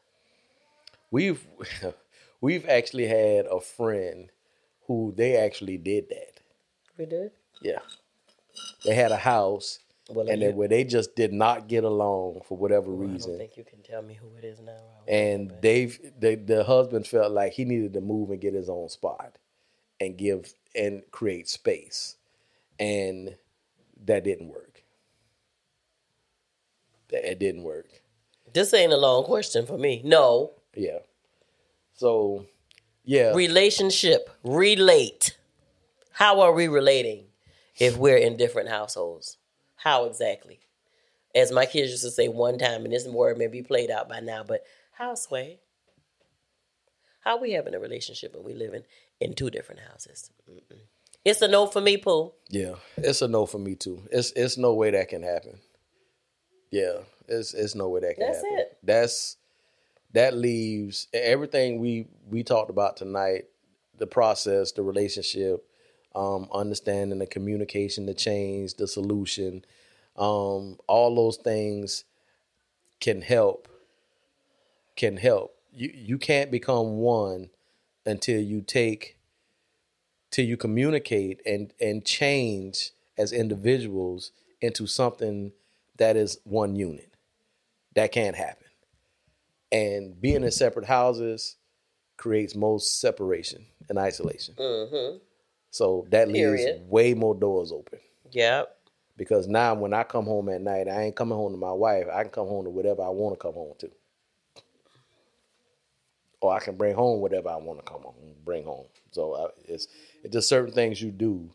We've we've actually had a friend who they actually did that. We did. Yeah, they had a house, Well, and you- then where they just did not get along for whatever reason. I don't think you can tell me who it is now. and they've they, the husband felt like he needed to move and get his own spot and give and create space and that didn't work that it didn't work this ain't a long question for me. No yeah so yeah relationship. Relate. How are we relating if we're in different households? How exactly? As my kids used to say one time, and this word may be played out by now, but how sway? How we having a relationship and we living in two different houses? Mm-mm. It's a no for me, Pooh. yeah it's a no for me too it's it's no way that can happen yeah it's it's no way that can happen. That's happen it. that's that leaves everything we we talked about tonight the process the relationship um understanding the communication the change the solution um all those things can help can help you you can't become one until you take till you communicate and and change as individuals into something that is one unit. That can't happen. And being in separate houses creates most separation and isolation. Mm-hmm. so that leaves Period. way more doors open. Yep. because now when i come home at night i ain't coming home to my wife. I can come home to whatever i want to come home to. Or i can bring home whatever i want to come home bring home so I, it's it's just certain things you do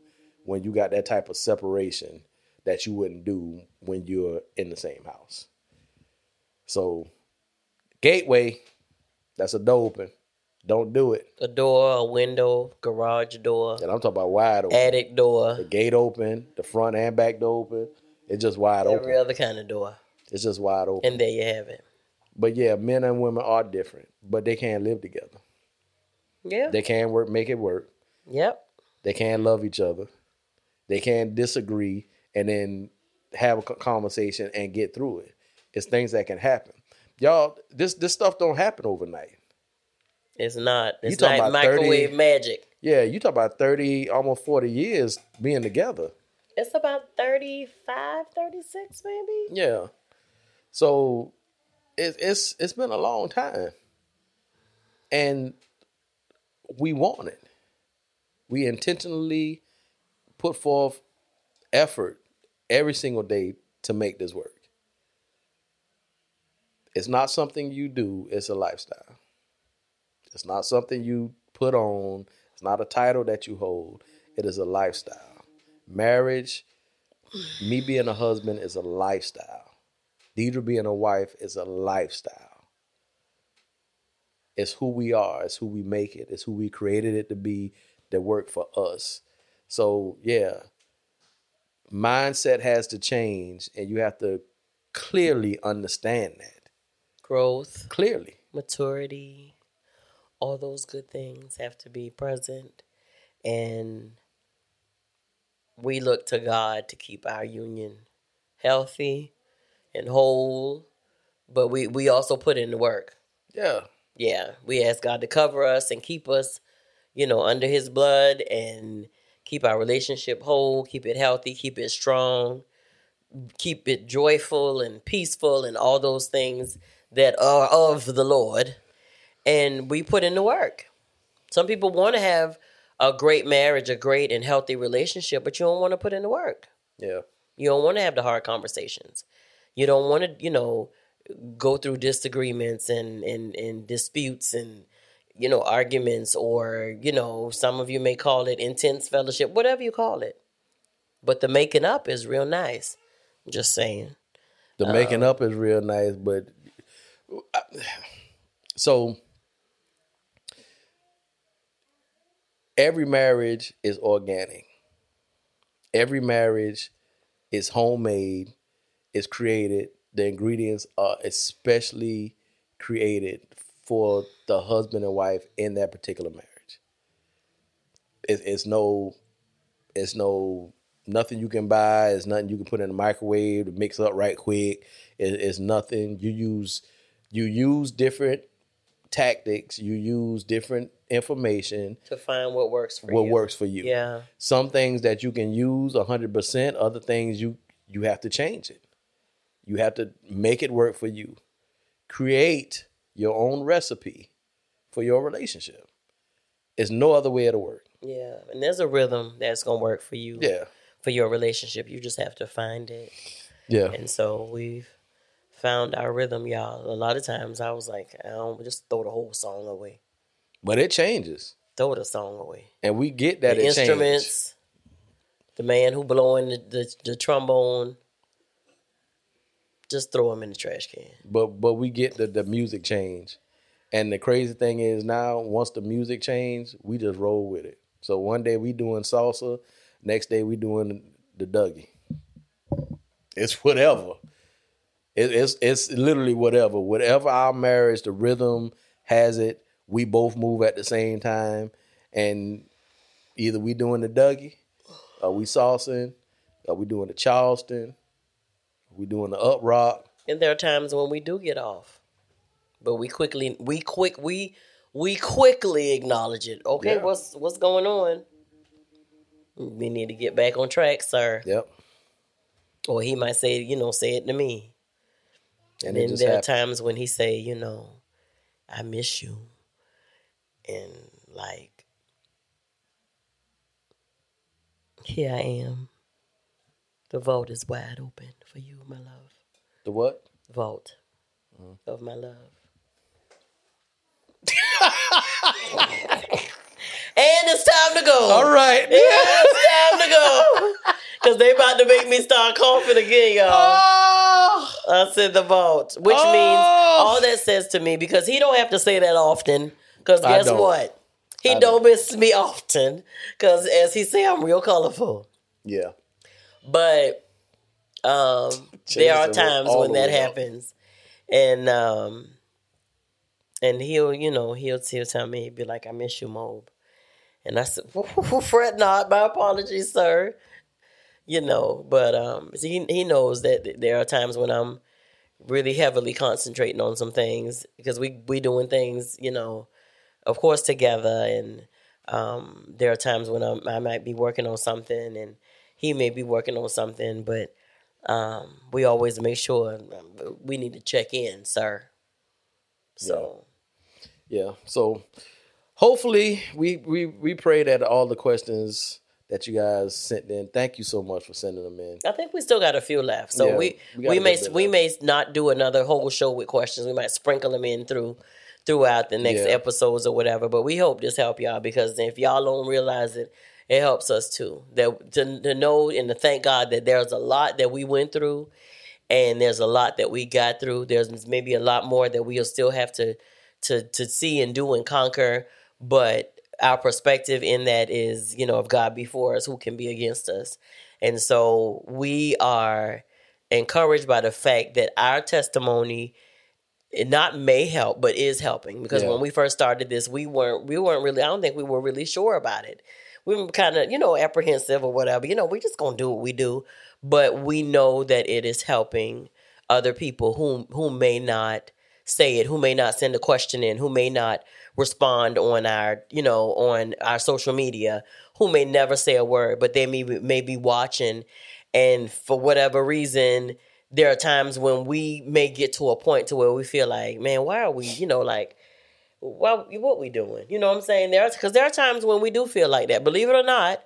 when you got that type of separation that you wouldn't do when you're in the same house so gateway that's a door open don't do it A door, a window, garage door, and i'm talking about wide open attic door, the gate open the front and back door open it's just wide open every other kind of door. It's just wide open. And there you have it. But yeah, men and women are different, but they can't live together. Yeah. They can work, make it work. Yep. They can love each other. They can disagree and then have a conversation and get through it. It's things that can happen. Y'all, this this stuff don't happen overnight. It's not. It's talking not about 30 microwave magic. Yeah, you talk about 30, almost 40 years being together. It's about 35, 36 maybe. Yeah. So it, it's it's been a long time. And we want it. We intentionally put forth effort every single day to make this work. It's not something you do, it's a lifestyle. It's not something you put on, it's not a title that you hold. It is a lifestyle. Marriage, me being a husband is a lifestyle. Deirdra being a wife is a lifestyle. It's who we are. It's who we make it. It's who we created it to be that work for us. So yeah, mindset has to change, and you have to clearly understand that. Growth, Clearly, maturity, all those good things have to be present. And we look to God to keep our union healthy and whole. But we, we also put in the work. yeah, yeah, we ask God to cover us and keep us, you know, under his blood and keep our relationship whole, keep it healthy, keep it strong, keep it joyful and peaceful and all those things that are of the Lord. And we put in the work. Some people want to have a great marriage, a great and healthy relationship, but you don't want to put in the work. yeah. You don't want to have the hard conversations. You don't want to, you know, go through disagreements and, and, and disputes and, you know, arguments or, you know, some of you may call it intense fellowship, whatever you call it. But the making up is real nice. Just saying. The um, making up is real nice, but so every marriage is organic. Every marriage is homemade, is created. The ingredients are especially created for the husband and wife in that particular marriage. It's, it's no, it's no nothing you can buy. It's nothing you can put in the microwave to mix up right quick. It, it's nothing you use. You use different tactics. You use different information. To find what works for What you. works for you? Yeah. Some things that you can use hundred percent. Other things you you have to change it. You have to make it work for you. Create your own recipe for your relationship. There's no other way to work. Yeah. And there's a rhythm that's gonna work for you. Yeah. For your relationship. You just have to find it. Yeah. And so we've found our rhythm, y'all. A lot of times I was like, I don't just throw the whole song away. But it changes. Throw the song away. And we get that the instruments, the man who blowing the, the, the trombone, just throw them in the trash can. but but we get the the music change. And the crazy thing is now once the music change we just roll with it. So one day we doing salsa next day we doing the dougie. It's whatever. It, it's it's literally whatever. Whatever our marriage the rhythm has it we both move at the same time. And either we doing the dougie or we salsing or we doing the charleston we doing the up rock And there are times when we do get off, but we quickly we quick we we quickly acknowledge it. Okay, Yeah. what's what's going on? We need to get back on track, sir. yep Or he might say, you know, say it to me. and And then there are times when he say, you know, I miss you. And like here I am. The vault is wide open for you, my love. The what? Vault Mm. of my love. and it's time to go. All right. Yeah, it's time to go. Cause they about to make me start coughing again, y'all. Oh, I said the vault, which Oh. means all that says to me because he don't have to say that often. Because guess what? He don't don't. miss me often. Because as he say, I'm real colorful. yeah. But um, there are times when that way up. happens, and um, and he'll you know he'll he'll tell me he'll be like, "I miss you, Mob," and I said, "Fret not, my apologies, sir." You know, but um, so he he knows that there are times when I'm really heavily concentrating on some things because we we doing things, you know, of course together, and um, there are times when I'm, I might be working on something and he may be working on something, but um, we always make sure um, we need to check in, sir. So Yeah. So hopefully we we we pray that all the questions that you guys sent in. Thank you so much for sending them in. I think we still got a few left. So Yeah, we we we, may we left. may not do another whole show with questions. We might sprinkle them in through throughout the next Yeah. episodes or whatever. But we hope this help y'all because if y'all don't realize it, it helps us too. That to, to know and to thank God that there's a lot that we went through, and there's a lot that we got through. There's maybe a lot more that we'll still have to to to see and do and conquer. But our perspective in that is, you know, if God be for us, who can be against us? And so we are encouraged by the fact that our testimony it not may help, but is helping. Because Yeah. when we first started this, we weren't we weren't really I don't think we were really sure about it. We were kind of, you know, apprehensive or whatever. You know, we're just gonna do what we do. But we know that it is helping other people who who may not say it, who may not send a question in, who may not respond on our, you know, on our social media, who may never say a word, but they may may be watching, and for whatever reason, there are times when we may get to a point to where we feel like, man, why are we, you know, like, why, what we doing? You know what I'm saying? There's because there are times when we do feel like that. Believe it or not,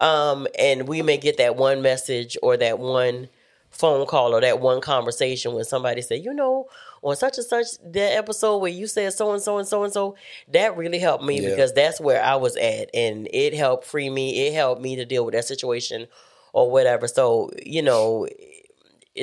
Um, and we may get that one message or that one phone call or that one conversation when somebody say, you know, on such and such that episode where you said so and so and so and so, that really helped me Yeah. because that's where I was at, and it helped free me. It helped me to deal with that situation or whatever. So you know,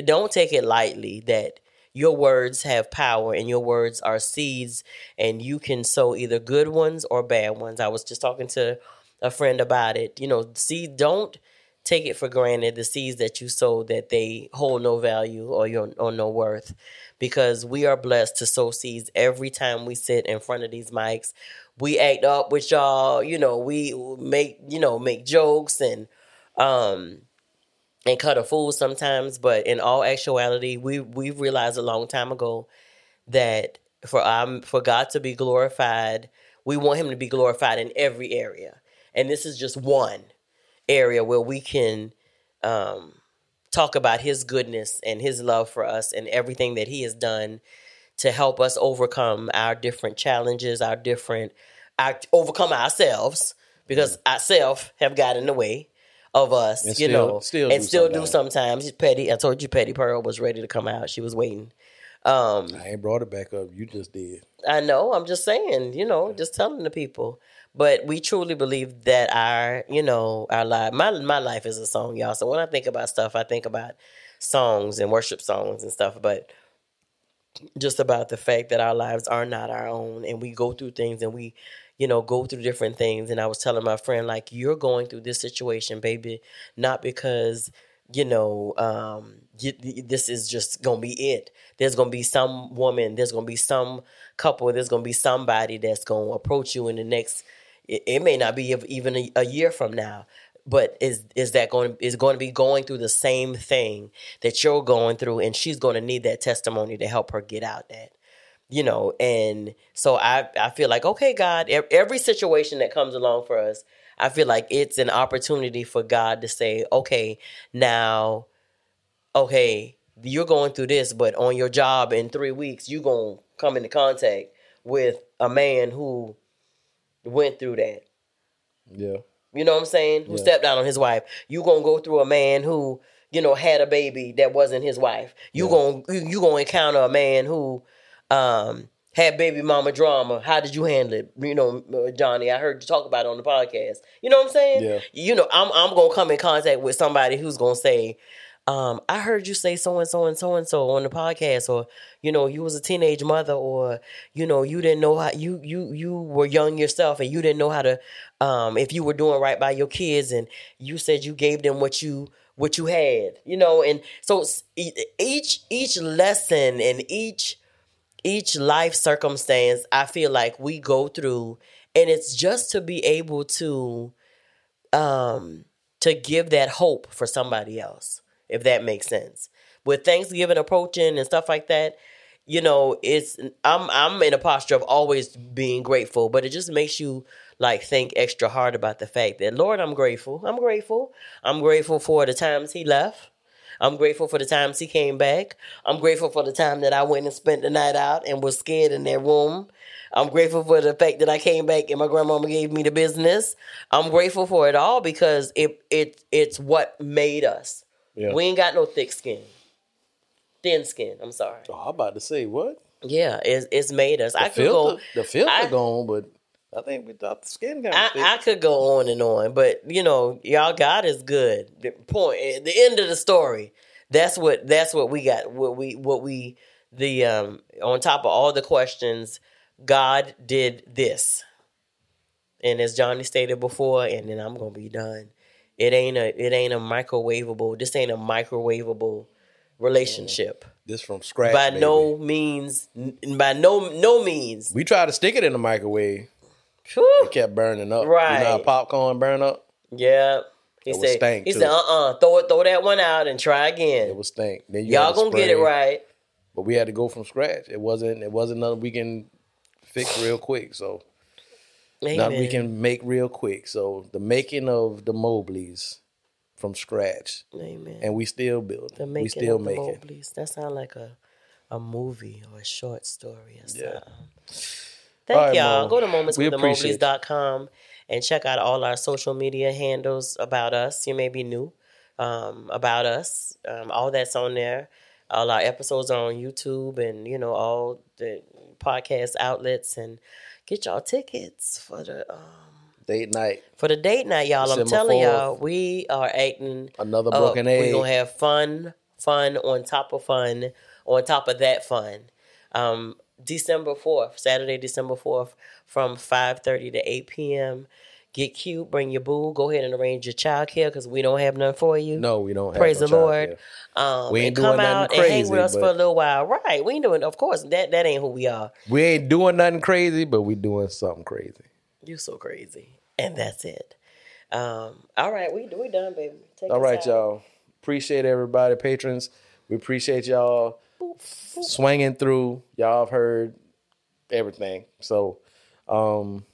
don't take it lightly that your words have power and your words are seeds and you can sow either good ones or bad ones. I was just talking to a friend about it. You know, see don't take it for granted the seeds that you sow that they hold no value or your or no worth because we are blessed to sow seeds every time we sit in front of these mics. We act up with y'all, you know, we make, you know, make jokes and um and cut a fool sometimes, but in all actuality, we we realized a long time ago that for um for God to be glorified, we want Him to be glorified in every area, and this is just one area where we can um, talk about His goodness and His love for us and everything that He has done to help us overcome our different challenges, our different, our, overcome ourselves because ourselves have got in the way of us, And you still- know, still and do still do sometimes. sometimes. Petty, I told you, Petty Pearl was ready to come out. She was waiting. Um, I ain't brought it back up. You just did. I know. I'm just saying, you know, just telling the people. But we truly believe that our, you know, our life. My my life is a song, y'all. So when I think about stuff, I think about songs and worship songs and stuff. But just about the fact that our lives are not our own, and we go through things, and we, you know, go through different things. And I was telling my friend, like, you're going through this situation, baby, not because you know, um, you, this is just gonna be it. There's gonna be some woman, there's gonna be some couple, there's gonna be somebody that's gonna approach you in the next. It, it may not be even a, a year from now, but is is that going is going to be going through the same thing that you're going through, and she's going to need that testimony to help her get out that you know and so i i feel like okay god every situation that comes along for us i feel like it's an opportunity for god to say okay now okay you're going through this but on your job in three weeks you're going to come into contact with a man who went through that Yeah. you know what I'm saying? Who Yeah. stepped out on his wife. you're gonna go through a man who, you know, had a baby that wasn't his wife. You Yeah. gonna you, you gonna encounter a man who um had baby mama drama. How did you handle it? You know, uh, Johnnie, I heard you talk about it on the podcast. You know what I'm saying? Yeah. You know, I'm I'm gonna come in contact with somebody who's gonna say, um, I heard you say so and so and so and so on the podcast, or you know, you was a teenage mother, or you know, you didn't know how you you you were young yourself, and you didn't know how to, um, if you were doing right by your kids, and you said you gave them what you what you had, you know, and so each each lesson and each each life circumstance, I feel like we go through, and it's just to be able to um to give that hope for somebody else if that makes sense. With thanksgiving approaching and stuff like that you know it's i'm i'm in a posture of always being grateful but it just makes you like think extra hard about the fact that lord i'm grateful. I'm grateful. I'm grateful for the times he left I'm grateful for the times he came back. I'm grateful for the time that I went and spent the night out and was scared in their room. I'm grateful for the fact that I came back and my grandmama gave me the business. I'm grateful for it all because it it it's what made us. Yeah. We ain't got no thick skin. Thin skin, I'm sorry. Oh, I'm about to say what? Yeah, it's it's made us. I The could filter, go the filter I- gone, but I think we thought the skin kind I. I could go on and on, but you know, y'all God is good. The point the end of the story. That's what that's what we got. What we what we the um on top of all the questions, God did this. And as Johnnie stated before, and then I'm gonna be done. It ain't a it ain't a microwavable. This ain't a microwavable relationship. this from scratch. by baby. no means, by no no means. we try to stick it in the microwave. Whew. It kept burning up. Right. You know popcorn burn up? Yeah. He It was said, stank, he too. said, uh uh throw it, throw that one out and try again. It was stink. Then you to gonna get it right. But we had to go from scratch. It wasn't. It wasn't nothing we can fix real quick. So nothing we can make real quick. So the making of the Mobleys from scratch, Amen. and we still building. the making we still of the making. Mobleys. That sounds like a a movie or a short story or Yeah. something. Thank right, y'all. Go to you. and check out all our social media handles about us. You may be new um, about us. Um, all that's on there. All our episodes are on YouTube and you know all the podcast outlets and get y'all tickets for the um, Date night. for the date night, y'all. I'm telling 4th. y'all, we are acting Another up. broken egg. We're gonna have fun, fun on top of fun, on top of that fun. Um, December fourth, Saturday, December fourth, from five thirty to eight p.m. Get cute, bring your boo. Go ahead and arrange your child care because we don't have none for you. No, we don't. Have Praise no the Lord. childcare. Um, We ain't doing come nothing out and hang crazy, with us for a little while. Right. We ain't doing of course that that ain't who we are. We ain't doing nothing crazy, but we doing something crazy. You so crazy. And that's it. Um, all right, we we done, baby. Take All right, out. y'all. Appreciate everybody, patrons. We appreciate y'all swinging through. Y'all have heard everything. So um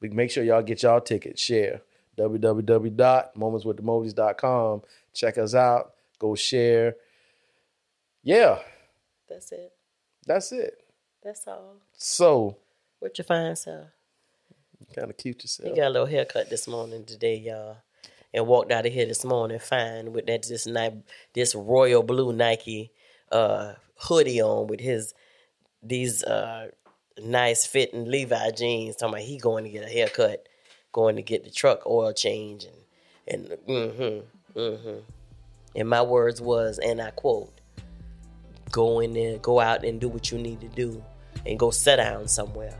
we make sure y'all get y'all tickets. Share www.momentswiththemobleys.com. Check us out. Go share. Yeah, That's it. that's it. That's all. So What you find, sir? kind of cute yourself. You got a little haircut this morning today, y'all. And walked out of here this morning fine with that this night this royal blue Nike uh hoodie on with his these uh nice fitting Levi jeans. Talking about he going to get a haircut, going to get the truck oil change and and mm-hmm. Mm-hmm. And my words was, and I quote, go in there, go out and do what you need to do and go sit down somewhere.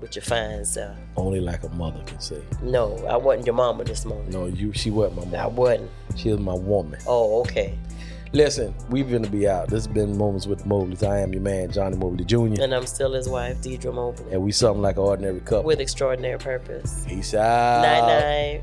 With your fine self. Only like a mother can say. No, I wasn't your mama this morning. No, you. She wasn't my mama. I wasn't. She was my woman. Oh, okay. Listen, we're gonna be out. This has been Moments with the Mobleys. I am your man, Johnnie Mobley Jr. And I'm still his wife, Deirdra Mobley, And we something like an ordinary couple. with extraordinary purpose. Peace out. Night night.